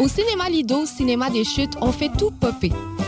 Au cinéma Lido, cinéma des chutes, on fait tout popper.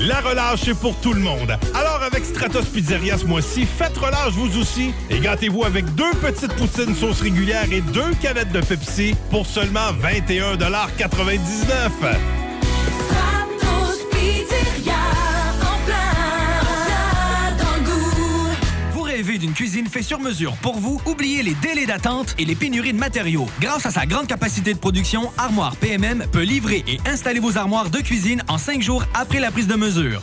La relâche est pour tout le monde. Alors avec Stratos Pizzeria ce mois-ci, faites relâche vous aussi. Et gâtez-vous avec deux petites poutines sauce régulière et deux canettes de Pepsi pour seulement 21,99 d'une cuisine faite sur mesure pour vous? Oubliez les délais d'attente et les pénuries de matériaux. Grâce à sa grande capacité de production, Armoire PMM peut livrer et installer vos armoires de cuisine en cinq jours après la prise de mesure.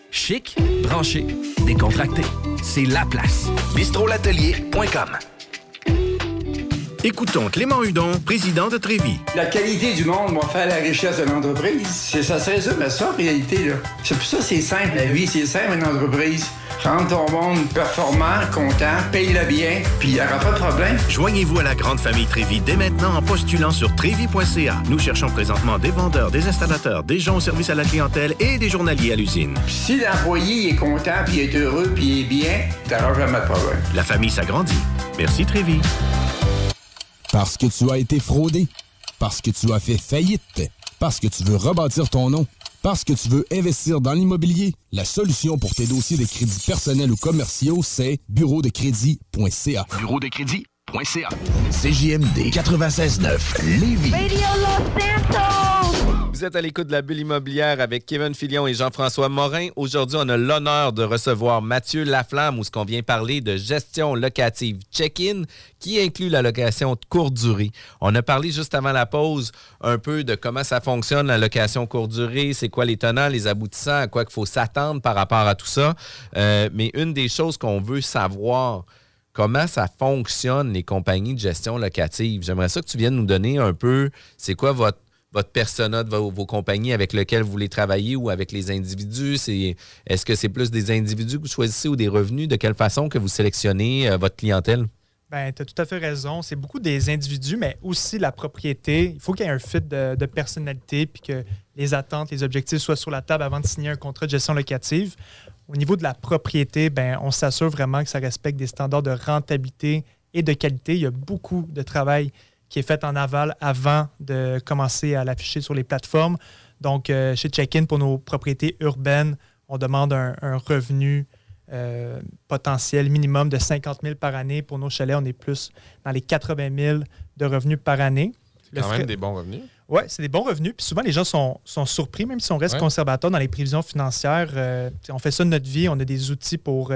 Chic, branché, décontracté. C'est la place. bistrolatelier.com. Écoutons Clément Hudon, président de Trévis. La qualité du monde va faire la richesse de l'entreprise. C'est ça, c'est ça, mais ça, en réalité, là. C'est pour ça que c'est simple, la vie, c'est simple, une entreprise. Rendre ton monde performant, content, paye-le bien, puis il n'y aura pas de problème. Joignez-vous à la grande famille Trévis dès maintenant en postulant sur trévis.ca. Nous cherchons présentement des vendeurs, des installateurs, des gens au service à la clientèle et des journaliers à l'usine. Si l'employé est content, puis est heureux, puis est bien, t'auras jamais de problème. La famille s'agrandit. Merci Trévis. Parce que tu as été fraudé. Parce que tu as fait faillite. Parce que tu veux rebâtir ton nom. Parce que tu veux investir dans l'immobilier. La solution pour tes dossiers de crédits personnels ou commerciaux, c'est bureau de crédit.ca. Bureau de crédit CJMD 96.9 Lévis. Vous êtes à l'écoute de la bulle immobilière avec Kevin Filion et Jean-François Morin. Aujourd'hui, on a l'honneur de recevoir Mathieu Laflamme où ce qu'on vient parler de gestion locative check-in qui inclut la location de courte durée. On a parlé juste avant la pause un peu de comment ça fonctionne la location courte durée, c'est quoi les tenants, les aboutissants, à quoi il faut s'attendre par rapport à tout ça. Euh, mais une des choses qu'on veut savoir, comment ça fonctionne les compagnies de gestion locative? J'aimerais ça que tu viennes nous donner un peu, c'est quoi votre votre persona de vos, compagnies avec lesquelles vous voulez travailler ou avec les individus? Est-ce que c'est plus des individus que vous choisissez ou des revenus? De quelle façon que vous sélectionnez euh, votre clientèle? Bien, tu as tout à fait raison. C'est beaucoup des individus, mais aussi la propriété. Il faut qu'il y ait un fit de, de, personnalité puis que les attentes, les objectifs soient sur la table avant de signer un contrat de gestion locative. Au niveau de la propriété, ben, on s'assure vraiment que ça respecte des standards de rentabilité et de qualité. Il y a beaucoup de travail qui est fait en aval avant de commencer à l'afficher sur les plateformes. Donc, euh, chez Check-in, pour nos propriétés urbaines, on demande un, un revenu euh, potentiel minimum de 50 000 par année. Pour nos chalets, on est plus dans les 80 000 de revenus par année. C'est quand même des bons revenus. Oui, c'est des bons revenus. Puis souvent, les gens sont, sont, surpris, même si on reste Ouais. conservateur dans les prévisions financières. euh, on fait ça de notre vie. On a des outils pour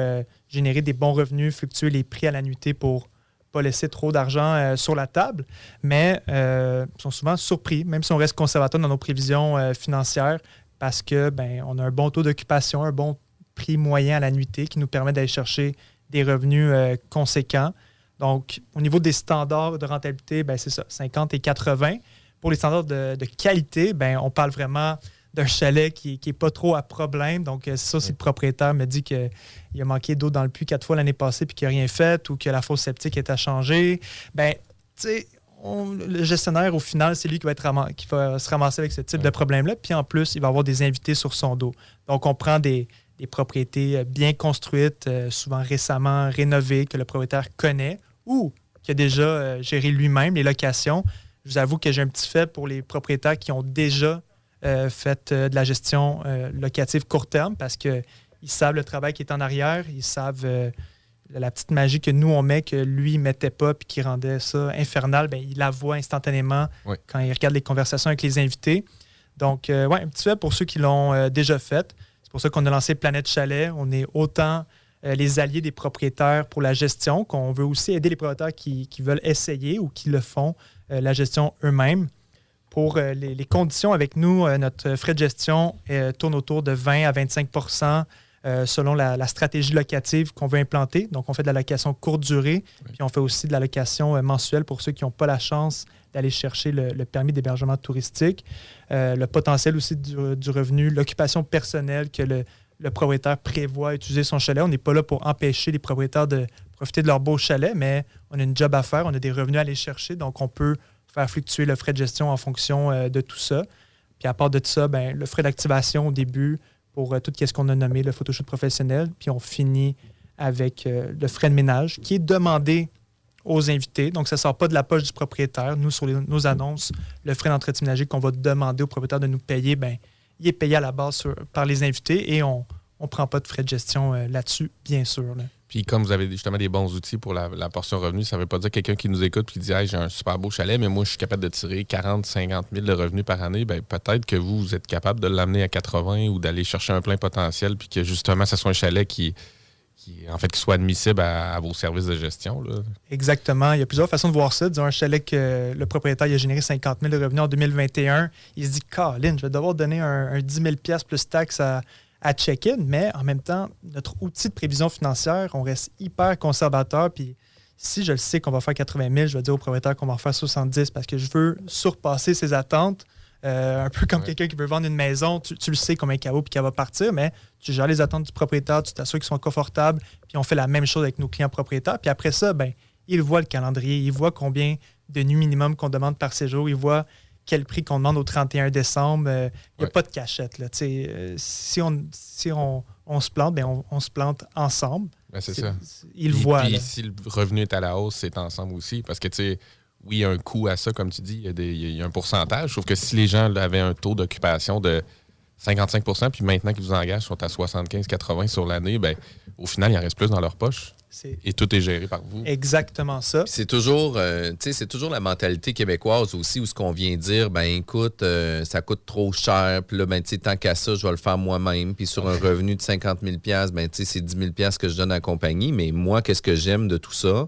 générer des bons revenus, fluctuer les prix à la nuitée pour pas laisser trop d'argent euh, sur la table. Mais euh, ils sont souvent surpris, même si on reste conservateur dans nos prévisions euh, financières, parce que ben, on a un bon taux d'occupation, un bon prix moyen à la nuitée qui nous permet d'aller chercher des revenus euh, conséquents. Donc, au niveau des standards de rentabilité, ben, c'est ça, 50 et 80. Pour les standards de, de qualité, ben, on parle vraiment d'un chalet qui n'est pas trop à problème. Donc, euh, c'est ça, si le propriétaire me dit qu'il a manqué d'eau dans le puits quatre fois l'année passée puis qu'il n'a rien fait ou que la fosse septique est à changer, ben, tu sais, le gestionnaire, au final, c'est lui qui va, être qui va se ramasser avec ce type de problème-là. Puis en plus, il va avoir des invités sur son dos. Donc, on prend des, des propriétés euh, bien construites, euh, souvent récemment rénovées, que le propriétaire connaît ou qui a déjà géré lui-même les locations. Je vous avoue que j'ai un petit fait pour les propriétaires qui ont déjà euh, fait euh, de la gestion euh, locative court terme parce qu'ils savent le travail qui est en arrière, ils savent la petite magie que nous, on met, que lui, ne mettait pas puis qui rendait ça infernal, ben, il la voit instantanément Oui. quand il regarde les conversations avec les invités. Donc, euh, ouais, un petit fait pour ceux qui l'ont euh, déjà fait. C'est pour ça qu'on a lancé Planète Chalet. On est autant euh, les alliés des propriétaires pour la gestion qu'on veut aussi aider les propriétaires qui, qui veulent essayer ou qui le font, la gestion eux-mêmes. Pour euh, les, les conditions avec nous, euh, notre frais de gestion euh, tourne autour de 20 à 25% euh, selon la, la stratégie locative qu'on veut implanter. Donc, on fait de la location courte durée, puis on fait aussi de la location euh, mensuelle pour ceux qui n'ont pas la chance d'aller chercher le, le permis d'hébergement touristique. Euh, le potentiel aussi du, du revenu, l'occupation personnelle que le, le propriétaire prévoit utiliser son chalet. On n'est pas là pour empêcher les propriétaires de profiter de leur beau chalet, mais on a une job à faire, on a des revenus à aller chercher, donc on peut faire fluctuer le frais de gestion en fonction euh, de tout ça. Puis à part de ça, ben, le frais d'activation au début pour euh, tout ce qu'on a nommé le photoshoot professionnel, puis on finit avec euh, le frais de ménage qui est demandé aux invités. Donc, ça ne sort pas de la poche du propriétaire. Nous, sur nos annonces, le frais d'entretien ménager qu'on va demander au propriétaire de nous payer, ben, il est payé à la base par les invités et on ne prend pas de frais de gestion euh, là-dessus, bien sûr. là. Puis comme vous avez justement des bons outils pour la, la portion revenu, ça ne veut pas dire quelqu'un qui nous écoute et qui dit hey, j'ai un super beau chalet, mais moi je suis capable de tirer 40, 50 000 de revenus par année. Ben, peut-être que vous, vous êtes capable de l'amener à 80 ou d'aller chercher un plein potentiel, puis que justement, ce soit un chalet qui, qui en fait, qui soit admissible à, à vos services de gestion. Là. Exactement. Il y a plusieurs façons de voir ça. Disons, un chalet que le propriétaire il a généré 50 000 de revenus en 2021. Il se dit, Colin, je vais devoir donner un, un 10 000 plus taxes à, à check-in. Mais en même temps, notre outil de prévision financière, on reste hyper conservateur. Puis si je le sais qu'on va faire 80 000, je vais dire au propriétaire qu'on va en faire 70 parce que je veux surpasser ses attentes. Euh, un peu comme quelqu'un qui veut vendre une maison, tu, tu le sais combien vaut puis qu'elle va partir, mais tu gères les attentes du propriétaire, tu t'assures qu'ils sont confortables, puis on fait la même chose avec nos clients propriétaires. Puis après ça, ben, ils voient le calendrier, ils voient combien de nuits minimum qu'on demande par séjour, ils voient quel prix qu'on demande au 31 décembre. Euh, Il n'y a pas de cachette. Là. Euh, si on, si on, on se plante, ben on, on se plante ensemble. Ben, c'est ça. Ils le voient. Puis si le revenu est à la hausse, c'est ensemble aussi. Parce que, tu sais, oui, il y a un coût à ça, comme tu dis, il y a, des- il y a un pourcentage. Sauf que si les gens là, avaient un taux d'occupation de 55% puis maintenant qu'ils vous engagent, sont à 75-80 sur l'année, ben, au final, il en reste plus dans leur poche. Et tout est géré par vous. Exactement ça. C'est toujours, euh, c'est toujours la mentalité québécoise aussi où ce qu'on vient dire, ben écoute, euh, ça coûte trop cher, puis là, ben, tant qu'à ça, je vais le faire moi-même. Puis sur un revenu de 50 000 ben, c'est 10 000 que je donne à la compagnie. Mais moi, qu'est-ce que j'aime de tout ça?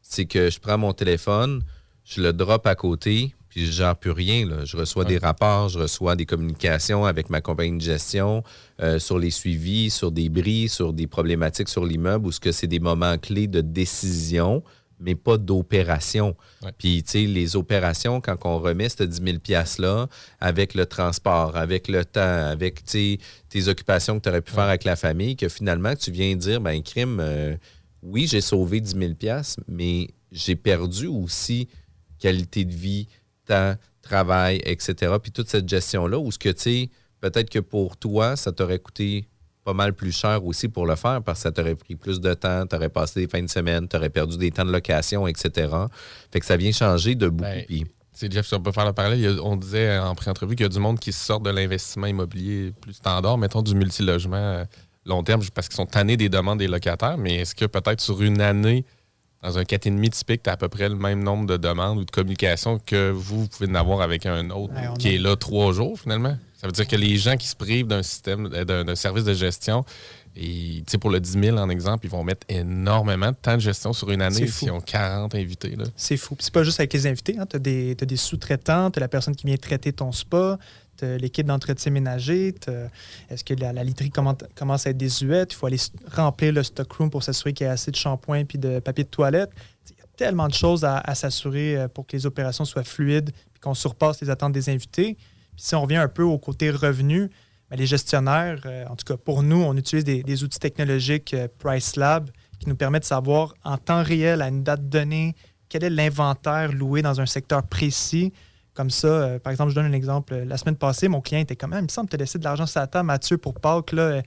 C'est que je prends mon téléphone, je le drop à côté, puis je gère plus rien. Je reçois des rapports, je reçois des communications avec ma compagnie de gestion euh, sur les suivis, sur des bris, sur des problématiques sur l'immeuble, où ce que c'est des moments clés de décision, mais pas d'opération. Puis, tu sais, les opérations, quand on remet ces 10 000 $-là, avec le transport, avec le temps, avec tes occupations que tu aurais pu faire avec la famille, que finalement, tu viens dire, ben crime, euh, oui, j'ai sauvé 10 000 mais j'ai perdu aussi qualité de vie, temps, travail, etc. Puis toute cette gestion-là, où ce que, tu sais, peut-être que pour toi, ça t'aurait coûté pas mal plus cher aussi pour le faire parce que ça t'aurait pris plus de temps, tu aurais passé des fins de semaine, tu aurais perdu des temps de location, etc. Fait que ça vient changer de beaucoup. Ben, c'est Jeff, si on peut faire le parallèle, on disait en pré-entrevue qu'il y a du monde qui sort de l'investissement immobilier plus standard, mettons du multilogement euh, long terme, parce qu'ils sont tannés des demandes des locataires, mais est-ce que peut-être sur une année, dans un 4,5 typique, tu as à peu près le même nombre de demandes ou de communications que vous, pouvez en avoir avec un autre qui est là trois jours finalement. Ça veut dire que les gens qui se privent d'un système, d'un service de gestion, et pour le 10 000 en exemple, ils vont mettre énormément de temps de gestion sur une année s'ils ont 40 invités. C'est fou. C'est pas juste avec les invités. Hein. Tu as des, des sous-traitants, tu as la personne qui vient traiter ton spa, l'équipe d'entretien ménager, est-ce que la, literie commence à être désuète, il faut aller remplir le stockroom pour s'assurer qu'il y a assez de shampoing puis de papier de toilette. Il y a tellement de choses à, s'assurer euh, pour que les opérations soient fluides et qu'on surpasse les attentes des invités. Puis si on revient un peu au côté revenu, ben, les gestionnaires, euh, en tout cas pour nous, on utilise des, outils technologiques euh, Price Lab qui nous permettent de savoir en temps réel, à une date donnée, quel est l'inventaire loué dans un secteur précis comme ça, euh, par exemple, je donne un exemple. La semaine passée, mon client était comme ah, Il me semble que tu as laissé de l'argent sur la Mathieu, pour Pâques. Là. Euh,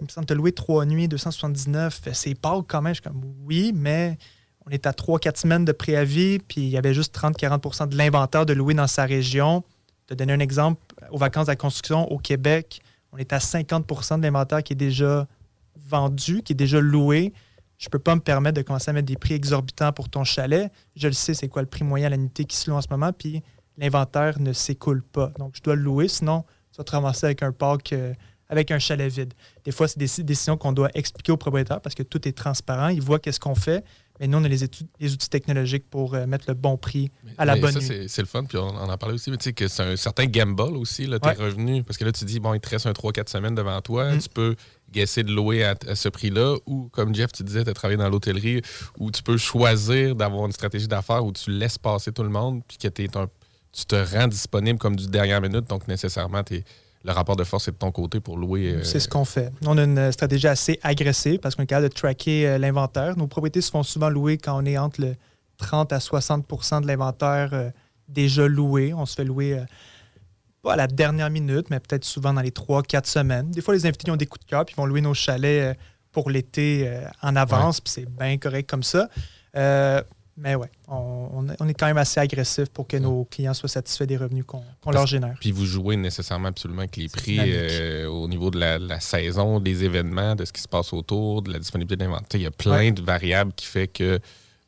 il me semble que tu as loué trois nuits, 279. C'est Pâques quand même. Je suis comme Oui, mais on est à trois, quatre semaines de préavis, puis il y avait juste 30-40% de l'inventaire de louer dans sa région. Je te donner un exemple. Aux vacances de la construction au Québec, on est à 50% de l'inventaire qui est déjà vendu, qui est déjà loué. Je ne peux pas me permettre de commencer à mettre des prix exorbitants pour ton chalet. Je le sais, c'est quoi le prix moyen à l'unité qui se loue en ce moment. Puis l'inventaire ne s'écoule pas. Donc, je dois le louer, sinon, tu vas te ramasser avec un parc, euh, avec un chalet vide. Des fois, c'est des décisions qu'on doit expliquer au propriétaire parce que tout est transparent. Il voit qu'est-ce qu'on fait. Mais nous, on a les, les outils technologiques pour euh, mettre le bon prix à la bonne ça, C'est le fun. Puis on, en parlait aussi, mais tu sais que c'est un certain gamble aussi, là, tes revenus. Parce que là, tu dis, bon, il te reste un 3-4 semaines devant toi. Mm-hmm. Tu peux guesser de louer à, ce prix-là. Ou, comme Jeff, tu disais, tu as travaillé dans l'hôtellerie, où tu peux choisir d'avoir une stratégie d'affaires où tu laisses passer tout le monde, puis que tu es un tu te rends disponible comme du dernière minute, donc nécessairement, le rapport de force est de ton côté pour louer. Euh, C'est ce qu'on fait. On a une stratégie assez agressive parce qu'on est capable de tracker euh, l'inventaire. Nos propriétés se font souvent louer quand on est entre le 30 à 60% de l'inventaire euh, déjà loué. On se fait louer pas à la dernière minute, mais peut-être souvent dans les 3-4 semaines. Des fois, les invités ont des coups de cœur, puis ils vont louer nos chalets pour l'été en avance, puis c'est bien correct comme ça. Mais ouais, on, est quand même assez agressif pour que nos clients soient satisfaits des revenus qu'on leur génère. Puis vous jouez nécessairement absolument avec les prix euh, au niveau de la, saison, des événements, de ce qui se passe autour, de la disponibilité d'inventaire. Il y a plein de variables qui fait que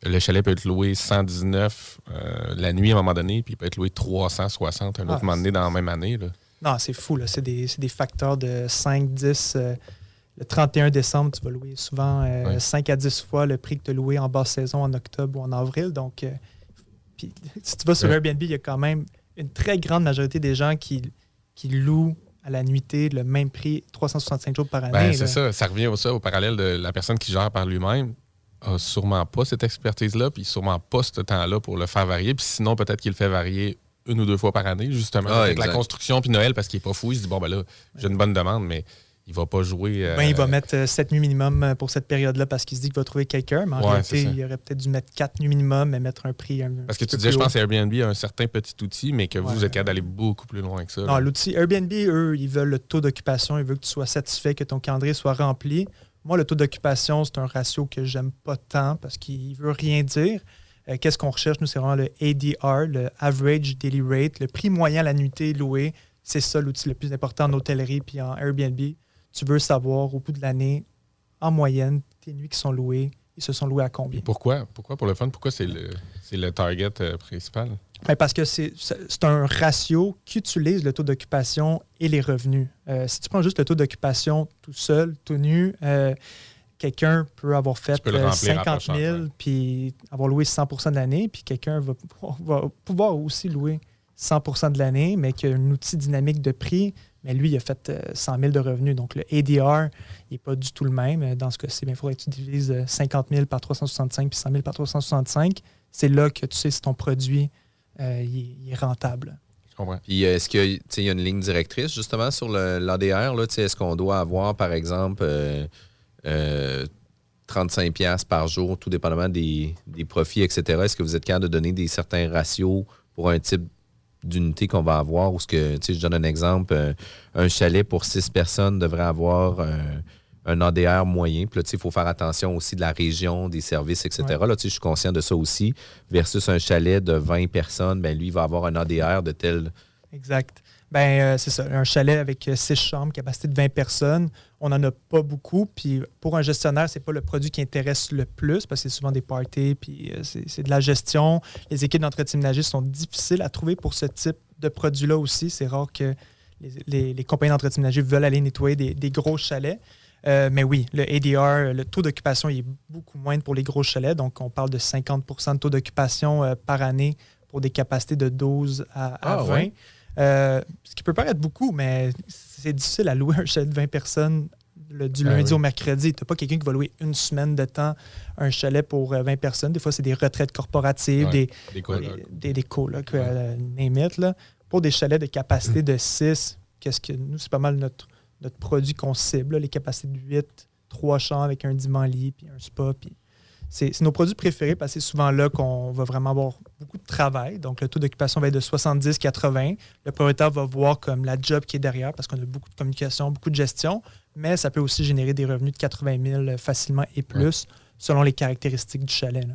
le chalet peut être loué 119 euh, la nuit à un moment donné, puis il peut être loué 360 un autre ah, moment donné dans la même année. Non, c'est fou. C'est des, des, facteurs de 5, 10 le 31 décembre, tu vas louer souvent 5 euh, à 10 fois le prix que tu as loué en basse saison en octobre ou en avril. Donc, euh, [laughs] si tu vas sur Airbnb, il y a quand même une très grande majorité des gens qui, qui louent à la nuitée le même prix 365 jours par année. Ben, c'est ça. Ça revient au, au parallèle de la personne qui gère par lui-même a sûrement pas cette expertise-là, puis sûrement pas ce temps-là pour le faire varier. Puis sinon, peut-être qu'il le fait varier une ou deux fois par année, justement, ah, avec la construction puis Noël, parce qu'il n'est pas fou. Il se dit, bon, ben là, j'ai une bonne demande, mais il va pas jouer. Ben, il va mettre 7 euh, nuits minimum euh, pour cette période-là parce qu'il se dit qu'il va trouver quelqu'un. Mais en réalité, il aurait peut-être dû mettre 4 nuits minimum et mettre un prix. parce que tu disais, je pense, Airbnb a un certain petit outil, mais que vous, êtes capable d'aller beaucoup plus loin que ça. Non, l'outil Airbnb, eux, ils veulent le taux d'occupation. Ils veulent que tu sois satisfait, que ton calendrier soit rempli. Moi, le taux d'occupation, c'est un ratio que j'aime pas tant parce qu'il veut rien dire. Euh, qu'est-ce qu'on recherche? Nous, c'est vraiment le ADR, le Average Daily Rate, le prix moyen à la nuitée louée c'est ça l'outil le plus important en hôtellerie puis en Airbnb. Tu veux savoir au bout de l'année, en moyenne, tes nuits qui sont louées, ils se sont loués à combien? pourquoi? Pourquoi pour le fun? Pourquoi c'est le, le target euh, principal? Ben, parce que c'est un ratio qui utilise le taux d'occupation et les revenus. Euh, si tu prends juste le taux d'occupation tout seul, tout nu, euh, quelqu'un peut avoir fait 50 000 puis avoir loué 100% de l'année, puis quelqu'un va, va, pouvoir aussi louer 100% de l'année, mais qui a un outil dynamique de prix, mais lui, il a fait 100 euh, 000 de revenus. Donc, le ADR, il n'est pas du tout le même. Dans ce cas-ci, il faudrait que tu divises 50 000 par 365 puis 100 000 par 365. C'est là que tu sais si ton produit euh, il, est rentable. Je comprends. Puis, euh, est-ce qu'il y, a une ligne directrice, justement, sur l'ADR? Est-ce qu'on doit avoir, par exemple, 35$ par jour, tout dépendamment des, des profits, etc.? Est-ce que vous êtes capable de donner des certains ratios pour un type d'unité qu'on va avoir. Ou ce que, je donne un exemple, euh, un chalet pour six personnes devrait avoir euh, un ADR moyen. Puis là, il faut faire attention aussi de la région, des services, etc. Là, je suis conscient de ça aussi. Versus un chalet de 20 personnes, ben, lui, il va avoir un ADR de tel. Exact. Ben, euh, c'est ça. Un chalet avec six chambres, capacité de 20 personnes, on n'en a pas beaucoup. Puis pour un gestionnaire, c'est pas le produit qui intéresse le plus parce que c'est souvent des parties, puis euh, c'est de la gestion. Les équipes d'entretien ménager sont difficiles à trouver pour ce type de produit-là aussi. C'est rare que les, compagnies d'entretien ménager veulent aller nettoyer des, gros chalets. Euh, mais oui, le ADR, le taux d'occupation est beaucoup moindre pour les gros chalets. Donc, on parle de 50 de taux d'occupation par année pour des capacités de 12 à, 20. Euh, ce qui peut paraître beaucoup, mais c'est difficile à louer un chalet de 20 personnes du ben lundi au mercredi. Tu n'as pas quelqu'un qui va louer une semaine de temps un chalet pour 20 euh, personnes. Des fois, c'est des retraites corporatives, des, des colocs, des, des colocs euh, Pour des chalets de capacité de 6, qu'est-ce que nous, c'est pas mal notre, notre produit qu'on cible, les capacités de 8, 3 chambres avec un divan lit, puis un spa, puis c'est nos produits préférés parce que c'est souvent là qu'on va vraiment avoir beaucoup de travail. Donc, le taux d'occupation va être de 70-80. Le propriétaire va voir comme la job qui est derrière parce qu'on a beaucoup de communication, beaucoup de gestion, mais ça peut aussi générer des revenus de 80 000 facilement et plus selon les caractéristiques du chalet.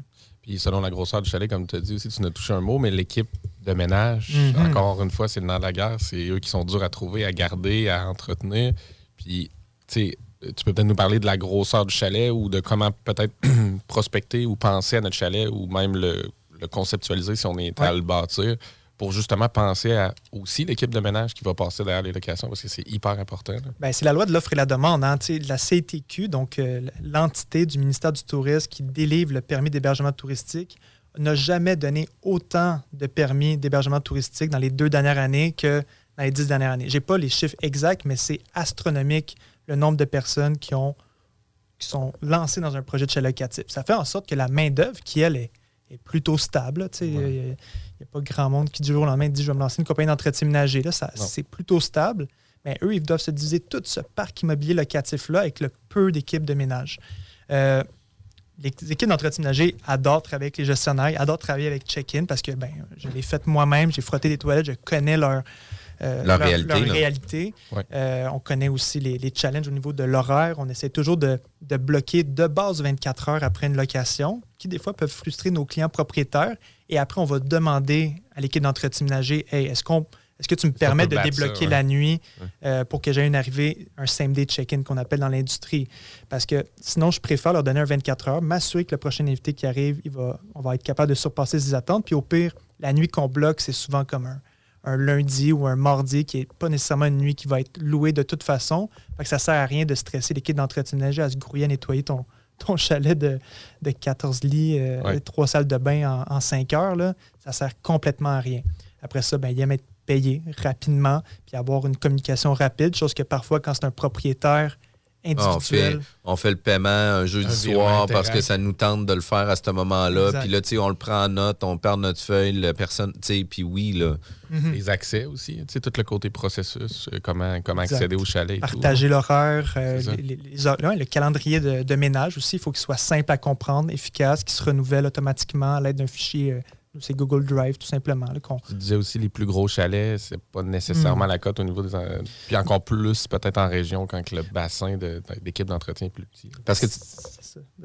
Puis selon la grosseur du chalet, comme tu as dit aussi, tu n'as touché un mot, mais l'équipe de ménage, mm-hmm. encore une fois, c'est le nom de la guerre. C'est eux qui sont durs à trouver, à garder, à entretenir. Puis, tu sais, tu peux peut-être nous parler de la grosseur du chalet ou de comment peut-être [clears throat] prospecter ou penser à notre chalet ou même le, conceptualiser si on est à le bâtir pour justement penser à aussi l'équipe de ménage qui va passer derrière les locations parce que c'est hyper important. Ben, c'est la loi de l'offre et la demande. Hein, la CTQ, donc euh, l'entité du ministère du Tourisme qui délivre le permis d'hébergement touristique, n'a jamais donné autant de permis d'hébergement touristique dans les deux dernières années que dans les dix dernières années. Je n'ai pas les chiffres exacts, mais c'est astronomique le nombre de personnes qui, ont, qui sont lancées dans un projet de locatif. Ça fait en sorte que la main-d'œuvre, qui elle est, plutôt stable, il n'y a, pas grand monde qui du jour au lendemain dit je vais me lancer une compagnie d'entretien ménager. C'est plutôt stable. Mais eux, ils doivent se diviser tout ce parc immobilier locatif-là avec le peu d'équipes de ménage. Euh, les équipes d'entretien ménager adorent travailler avec les gestionnaires, adorent travailler avec Check-in parce que ben, je l'ai fait moi-même, j'ai frotté des toilettes, je connais leur, euh, leur, réalité. Euh, on connaît aussi les, challenges au niveau de l'horaire. On essaie toujours de, bloquer de base 24 heures après une location, qui des fois peuvent frustrer nos clients propriétaires. Et après, on va demander à l'équipe d'entretien ménager Hey, est-ce qu'on est-ce que tu me permets de débloquer la nuit euh, pour que j'aie une arrivée, un same-day check-in qu'on appelle dans l'industrie? Parce que sinon, je préfère leur donner un 24 heures, m'assurer que le prochain invité qui arrive, il va, on va être capable de surpasser ses attentes. Puis au pire, la nuit qu'on bloque, c'est souvent comme un, un lundi ou un mardi qui n'est pas nécessairement une nuit qui va être louée de toute façon. Fait que ça ne sert à rien de stresser l'équipe d'entretien à se grouiller à nettoyer ton, [laughs] ton chalet de, de 14 lits, euh, trois salles de bain en, en 5 heures. Là. Ça sert complètement à rien. Après ça, ben, il aime être payé rapidement puis avoir une communication rapide, chose que parfois, quand c'est un propriétaire on fait, on fait, le paiement un jeudi soir parce que ça nous tente de le faire à ce moment-là. Puis là, on le prend en note, on perd notre feuille, la personne, puis oui, là. Mhm. Les accès aussi, tout le côté processus, euh, comment, comment accéder au chalet. Partager l'horaire, euh, le calendrier de, ménage aussi, il faut qu'il soit simple à comprendre, efficace, qu'il se renouvelle automatiquement à l'aide d'un fichier euh, c'est Google Drive, tout simplement. tu disais aussi les plus gros chalets, c'est pas nécessairement mm. la cote au niveau des. Puis encore plus peut-être en région quand le bassin d'équipe d'entretien est plus petit. Parce que,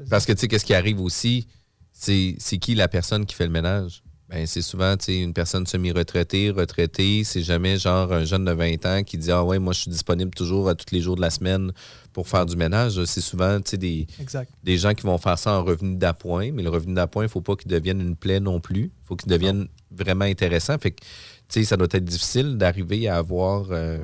parce que tu sais, qu'est-ce qui arrive aussi, c'est qui la personne qui fait le ménage? Ben, c'est souvent une personne semi-retraitée, retraitée. C'est jamais genre un jeune de 20 ans qui dit Ah ouais, moi je suis disponible toujours à tous les jours de la semaine pour faire du ménage. C'est souvent des, des gens qui vont faire ça en revenu d'appoint, mais le revenu d'appoint, il ne faut pas qu'il devienne une plaie non plus. Il faut qu'il devienne vraiment intéressant. Fait que ça doit être difficile d'arriver à avoir. Euh,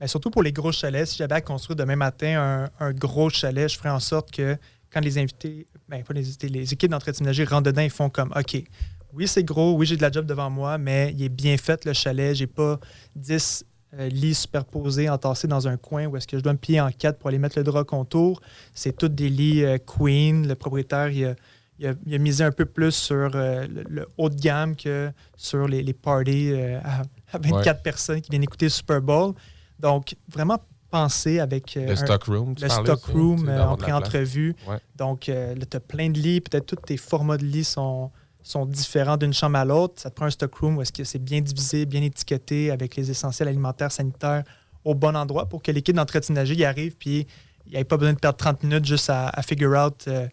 ben, surtout pour les gros chalets. Si j'avais à construire demain matin un, un, gros chalet, je ferais en sorte que quand les invités, ben, pas les les équipes d'entretien rentrent dedans, ils font comme OK oui, c'est gros, oui, j'ai de la job devant moi, mais il est bien fait, le chalet. J'ai pas 10 euh, lits superposés, entassés dans un coin où est-ce que je dois me plier en quatre pour aller mettre le drap contour. C'est tous des lits euh, queen. Le propriétaire, il a, misé un peu plus sur euh, le, haut de gamme que sur les, parties à, 24 personnes qui viennent écouter le Super Bowl. Donc, vraiment penser avec le stock room, le stock room en pré-entrevue. Donc, tu as plein de lits. Peut-être tous tes formats de lits sont sont différents d'une chambre à l'autre. Ça te prend un stockroom où est-ce que c'est bien divisé, bien étiqueté avec les essentiels alimentaires, sanitaires au bon endroit pour que l'équipe d'entretien y arrive puis il n'y ait pas besoin de perdre 30 minutes juste à, figure out euh,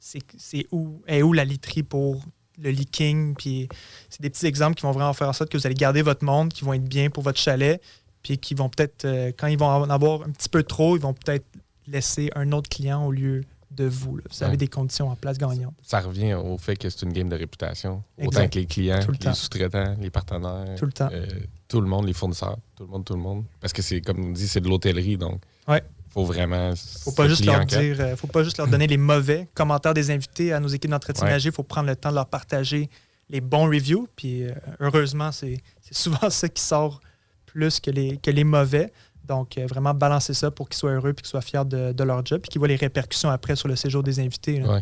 c'est où est où la literie pour le leaking. Puis c'est des petits exemples qui vont vraiment faire en sorte que vous allez garder votre monde, qui vont être bien pour votre chalet, puis qui vont peut-être, euh, quand ils vont en avoir un petit peu trop, ils vont peut-être laisser un autre client au lieu de vous. Vous avez des conditions en place gagnantes. Ça revient au fait que c'est une game de réputation. Autant que les clients, les sous-traitants, les partenaires. Tout le temps. Euh, tout le monde, les fournisseurs. Tout le monde, tout le monde. Parce que c'est, comme on dit, c'est de l'hôtellerie. Donc, ouais. faut vraiment. faut pas juste leur dire, euh, faut pas juste leur donner les mauvais [laughs] commentaires des invités à nos équipes d'entretien Il faut prendre le temps de leur partager les bons reviews. Puis, euh, heureusement, c'est, souvent [laughs] ça qui sort plus que les, que les mauvais. Donc, euh, vraiment balancer ça pour qu'ils soient heureux et qu'ils soient fiers de, leur job et qu'ils voient les répercussions après sur le séjour des invités. Oui.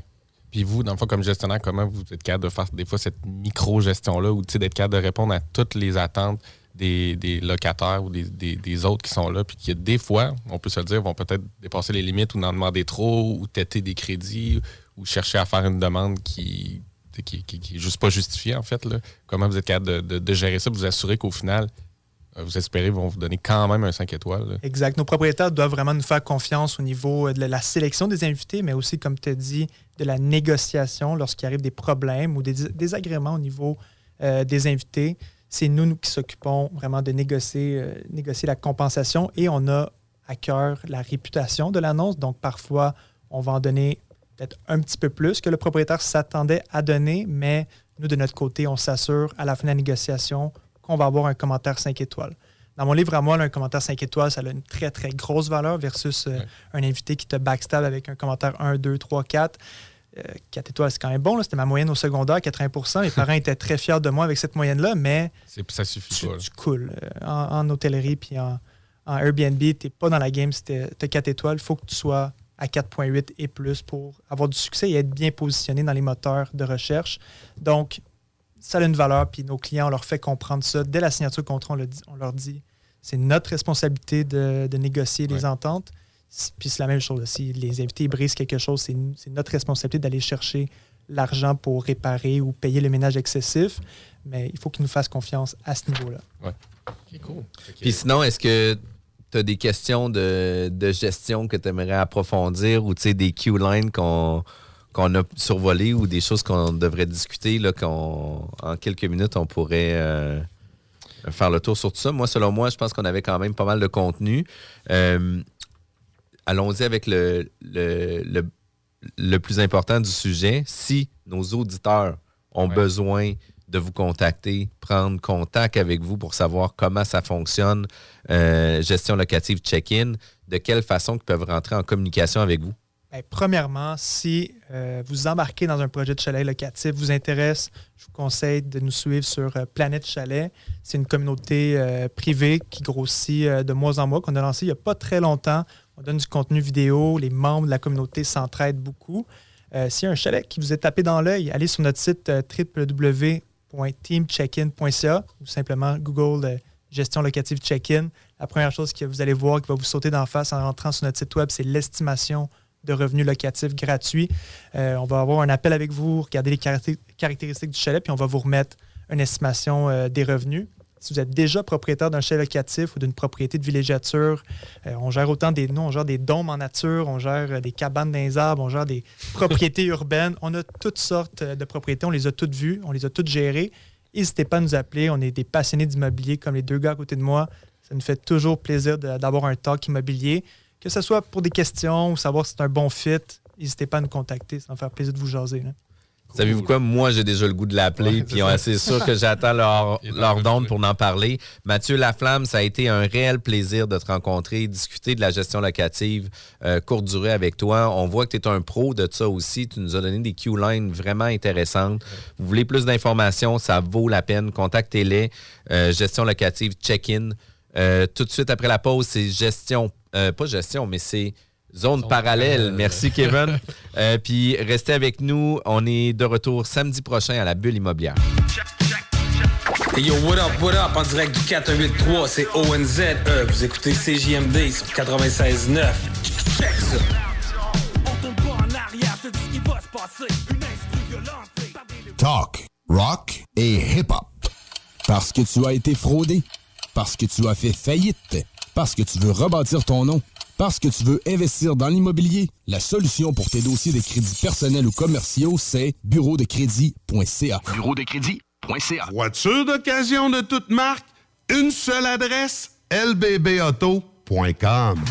Puis vous, dans le fond, comme gestionnaire, comment vous êtes capable de faire des fois cette micro-gestion-là ou d'être capable de répondre à toutes les attentes des, locataires ou des, autres qui sont là, puis qui, des fois, on peut se le dire, vont peut-être dépasser les limites ou en demander trop ou têter des crédits ou chercher à faire une demande qui qui, juste pas justifiée, en fait. Là. Comment vous êtes capable de, de gérer ça, vous assurer qu'au final, vous espérez vont vous donner quand même un 5 étoiles. Exact. Nos propriétaires doivent vraiment nous faire confiance au niveau euh, de la sélection des invités, mais aussi, comme tu as dit, de la négociation lorsqu'il arrive des problèmes ou des désagréments au niveau euh, des invités. C'est nous, qui s'occupons vraiment de négocier la compensation et on a à cœur la réputation de l'annonce. Donc, parfois, on va en donner peut-être un petit peu plus que le propriétaire s'attendait à donner, mais nous, de notre côté, on s'assure à la fin de la négociation qu'on va avoir un commentaire 5 étoiles. Dans mon livre à moi, un commentaire 5 étoiles, ça a une très, très grosse valeur versus euh, un invité qui te backstab avec un commentaire 1, 2, 3, 4. 4 étoiles, c'est quand même bon. C'était ma moyenne au secondaire, 80% Mes parents étaient très fiers de moi avec cette moyenne-là, mais ça suffit tu, cool. Euh, en, hôtellerie puis en, Airbnb, tu n'es pas dans la game si tu as 4 étoiles. Il faut que tu sois à 4.8 et plus pour avoir du succès et être bien positionné dans les moteurs de recherche. Donc, ça a une valeur, puis nos clients, on leur fait comprendre ça. Dès la signature contrat, on, on leur dit c'est notre responsabilité de, négocier les ententes. Puis c'est la même chose. Si les invités brisent quelque chose, c'est notre responsabilité d'aller chercher l'argent pour réparer ou payer le ménage excessif. Mais il faut qu'ils nous fassent confiance à ce niveau-là. Oui. cool. Puis sinon, est-ce que tu as des questions de, de gestion que tu aimerais approfondir ou des Q-lines qu'on qu'on a survolé ou des choses qu'on devrait discuter, là, qu'en en quelques minutes, on pourrait euh, faire le tour sur tout ça. Moi, selon moi, je pense qu'on avait quand même pas mal de contenu. Euh, allons-y avec le, le, le, plus important du sujet. Si nos auditeurs ont besoin de vous contacter, prendre contact avec vous pour savoir comment ça fonctionne, euh, gestion locative check-in, de quelle façon ils peuvent rentrer en communication avec vous? Ben, premièrement, si euh, vous embarquez dans un projet de chalet locatif, vous intéresse, je vous conseille de nous suivre sur euh, Planète Chalet. C'est une communauté euh, privée qui grossit de mois en mois, qu'on a lancé il n'y a pas très longtemps. On donne du contenu vidéo, les membres de la communauté s'entraident beaucoup. S'il y a un chalet qui vous est tapé dans l'œil, allez sur notre site www.teamcheckin.ca ou simplement Google gestion locative check-in. La première chose que vous allez voir qui va vous sauter d'en face en rentrant sur notre site web, c'est l'estimation de revenus locatifs gratuits. Euh, on va avoir un appel avec vous, regarder les caractéristiques du chalet, puis on va vous remettre une estimation euh, des revenus. Si vous êtes déjà propriétaire d'un chalet locatif ou d'une propriété de villégiature, euh, on gère autant des, nous, on gère des dômes en nature, on gère des cabanes dans les arbres, on gère des [laughs] propriétés urbaines. On a toutes sortes de propriétés, on les a toutes vues, on les a toutes gérées. N'hésitez pas à nous appeler. On est des passionnés d'immobilier comme les deux gars à côté de moi. Ça nous fait toujours plaisir d'avoir un talk immobilier. Que ce soit pour des questions ou savoir si c'est un bon fit, n'hésitez pas à nous contacter. Ça va me faire plaisir de vous jaser. là. Savez-vous quoi? Moi, j'ai déjà le goût de l'appeler, Ouais, puis c'est sûr que j'attends leur, leur pour en parler. Mathieu Laflamme, ça a été un réel plaisir de te rencontrer, discuter de la gestion locative euh, courte durée avec toi. On voit que tu es un pro de ça aussi. Tu nous as donné des Q-lines vraiment intéressantes. Vous voulez plus d'informations, ça vaut la peine. Contactez-les. Euh, gestion locative, check-in. Euh, tout de suite après la pause, c'est gestion, euh, pas gestion, mais c'est zone parallèle. Merci, Kevin. [laughs] Euh, puis restez avec nous. On est de retour samedi prochain à la bulle immobilière. Hey yo, what up, what up, en direct du 4183, c'est ONZ. Euh, vous écoutez CJMD sur 96.9. Check ça. Talk, rock et hip-hop. Parce que tu as été fraudé. Parce que tu as fait faillite. Parce que tu veux rebâtir ton nom. Parce que tu veux investir dans l'immobilier. La solution pour tes dossiers de crédits personnels ou commerciaux, c'est bureau de crédit.ca. Voiture d'occasion de toute marque, une seule adresse,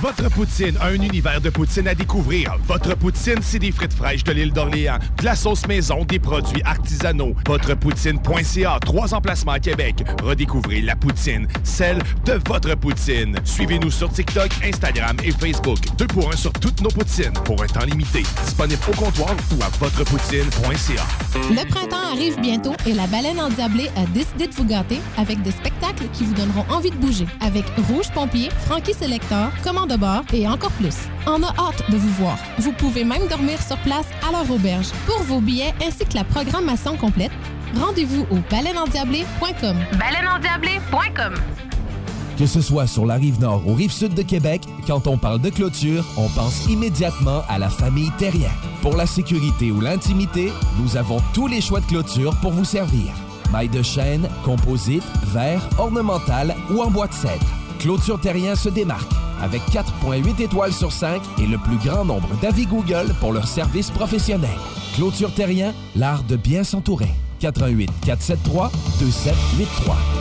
Votre poutine, un univers de poutine à découvrir. Votre poutine, c'est des frites fraîches de l'île d'Orléans, de la sauce maison, des produits artisanaux. Votrepoutine.ca, trois emplacements à Québec. Redécouvrez la poutine, celle de votre poutine. Suivez-nous sur TikTok, Instagram et Facebook. Deux pour un sur toutes nos poutines, pour un temps limité. Disponible au comptoir ou à votrepoutine.ca. Le printemps arrive bientôt et la baleine endiablée a décidé de vous gâter avec des spectacles qui vous donneront envie de bouger. Avec Rouge Pompier, Frankie Selector, Commande de bord et encore plus. On a hâte de vous voir. Vous pouvez même dormir sur place à leur auberge. Pour vos billets ainsi que la programmation complète, rendez-vous au baleineendiablée.com. Baleineendiablée.com. Que ce soit sur la rive nord ou rive sud de Québec, quand on parle de clôture, on pense immédiatement à la famille Terrien. Pour la sécurité ou l'intimité, nous avons tous les choix de clôture pour vous servir. Maille de chêne, composite, verre, ornemental ou en bois de cèdre. Clôture Terrien se démarque avec 4.8 étoiles sur 5 et le plus grand nombre d'avis Google pour leur service professionnel. Clôture Terrien, l'art de bien s'entourer. 88 473 2783.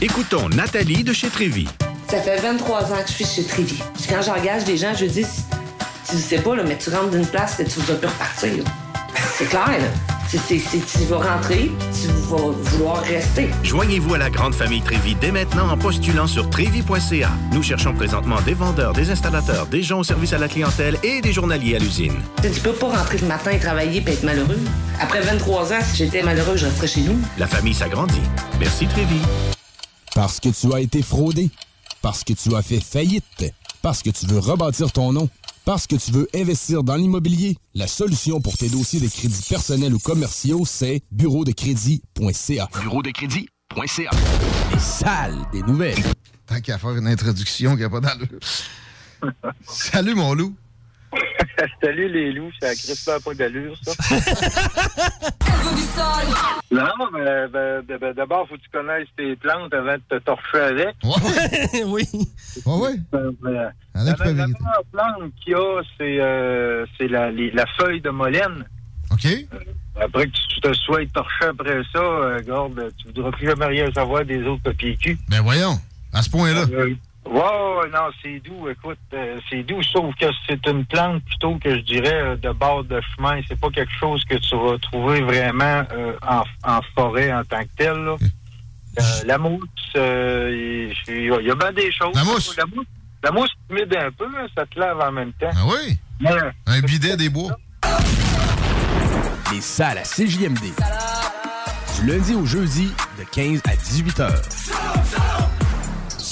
Écoutons Nathalie de chez Trévy. Ça fait 23 ans que je suis chez Trévy. Puis quand j'engage des gens, je dis, tu sais pas, là, mais tu rentres d'une place et tu vas plus repartir. C'est clair, là. C'est- tu vas rentrer, tu vas vouloir rester. Joignez-vous à la grande famille Trévy dès maintenant en postulant sur trévy.ca. Nous cherchons présentement des vendeurs, des installateurs, des gens au service à la clientèle et des journaliers à l'usine. Tu peux pas rentrer le matin et travailler et être malheureux. Après 23 ans, si j'étais malheureux, je resterais chez nous. La famille s'agrandit. Merci Trévy. Parce que tu as été fraudé. Parce que tu as fait faillite. Parce que tu veux rebâtir ton nom. Parce que tu veux investir dans l'immobilier. La solution pour tes dossiers de crédits personnels ou commerciaux, c'est bureau de crédit.ca. Bureau de crédit.ca. Les salles des nouvelles. Tant qu'à faire une introduction qui n'a pas d'allure. [laughs] Salut, mon loup. [laughs] Salut les loups, ça a crispé pas d'allure, ça. [laughs] non, mais ben, ben, ben, d'abord, faut que tu connaisses tes plantes avant de te torcher avec. [laughs] oui. Ouais, ouais. Euh, ben, la, la la meilleure plante qu'il y a, c'est euh, la feuille de molène. OK. Après que tu te sois torché après ça, euh, garde, tu voudras plus jamais rien savoir des autres papiers cul. Ben voyons, à ce point-là. Ouais, non, c'est doux. Écoute, euh, c'est doux, sauf que c'est une plante plutôt que je dirais euh, de bord de chemin. C'est pas quelque chose que tu vas trouver vraiment euh, en, en, forêt en tant que tel. Là. la mousse, il y, a bien des choses. La mousse? La mousse, la mousse humide un peu, ça te lave en même temps. Ah oui? un bidet des bois. Les salles à CJMD. Du lundi au jeudi, de 15 à 18 heures.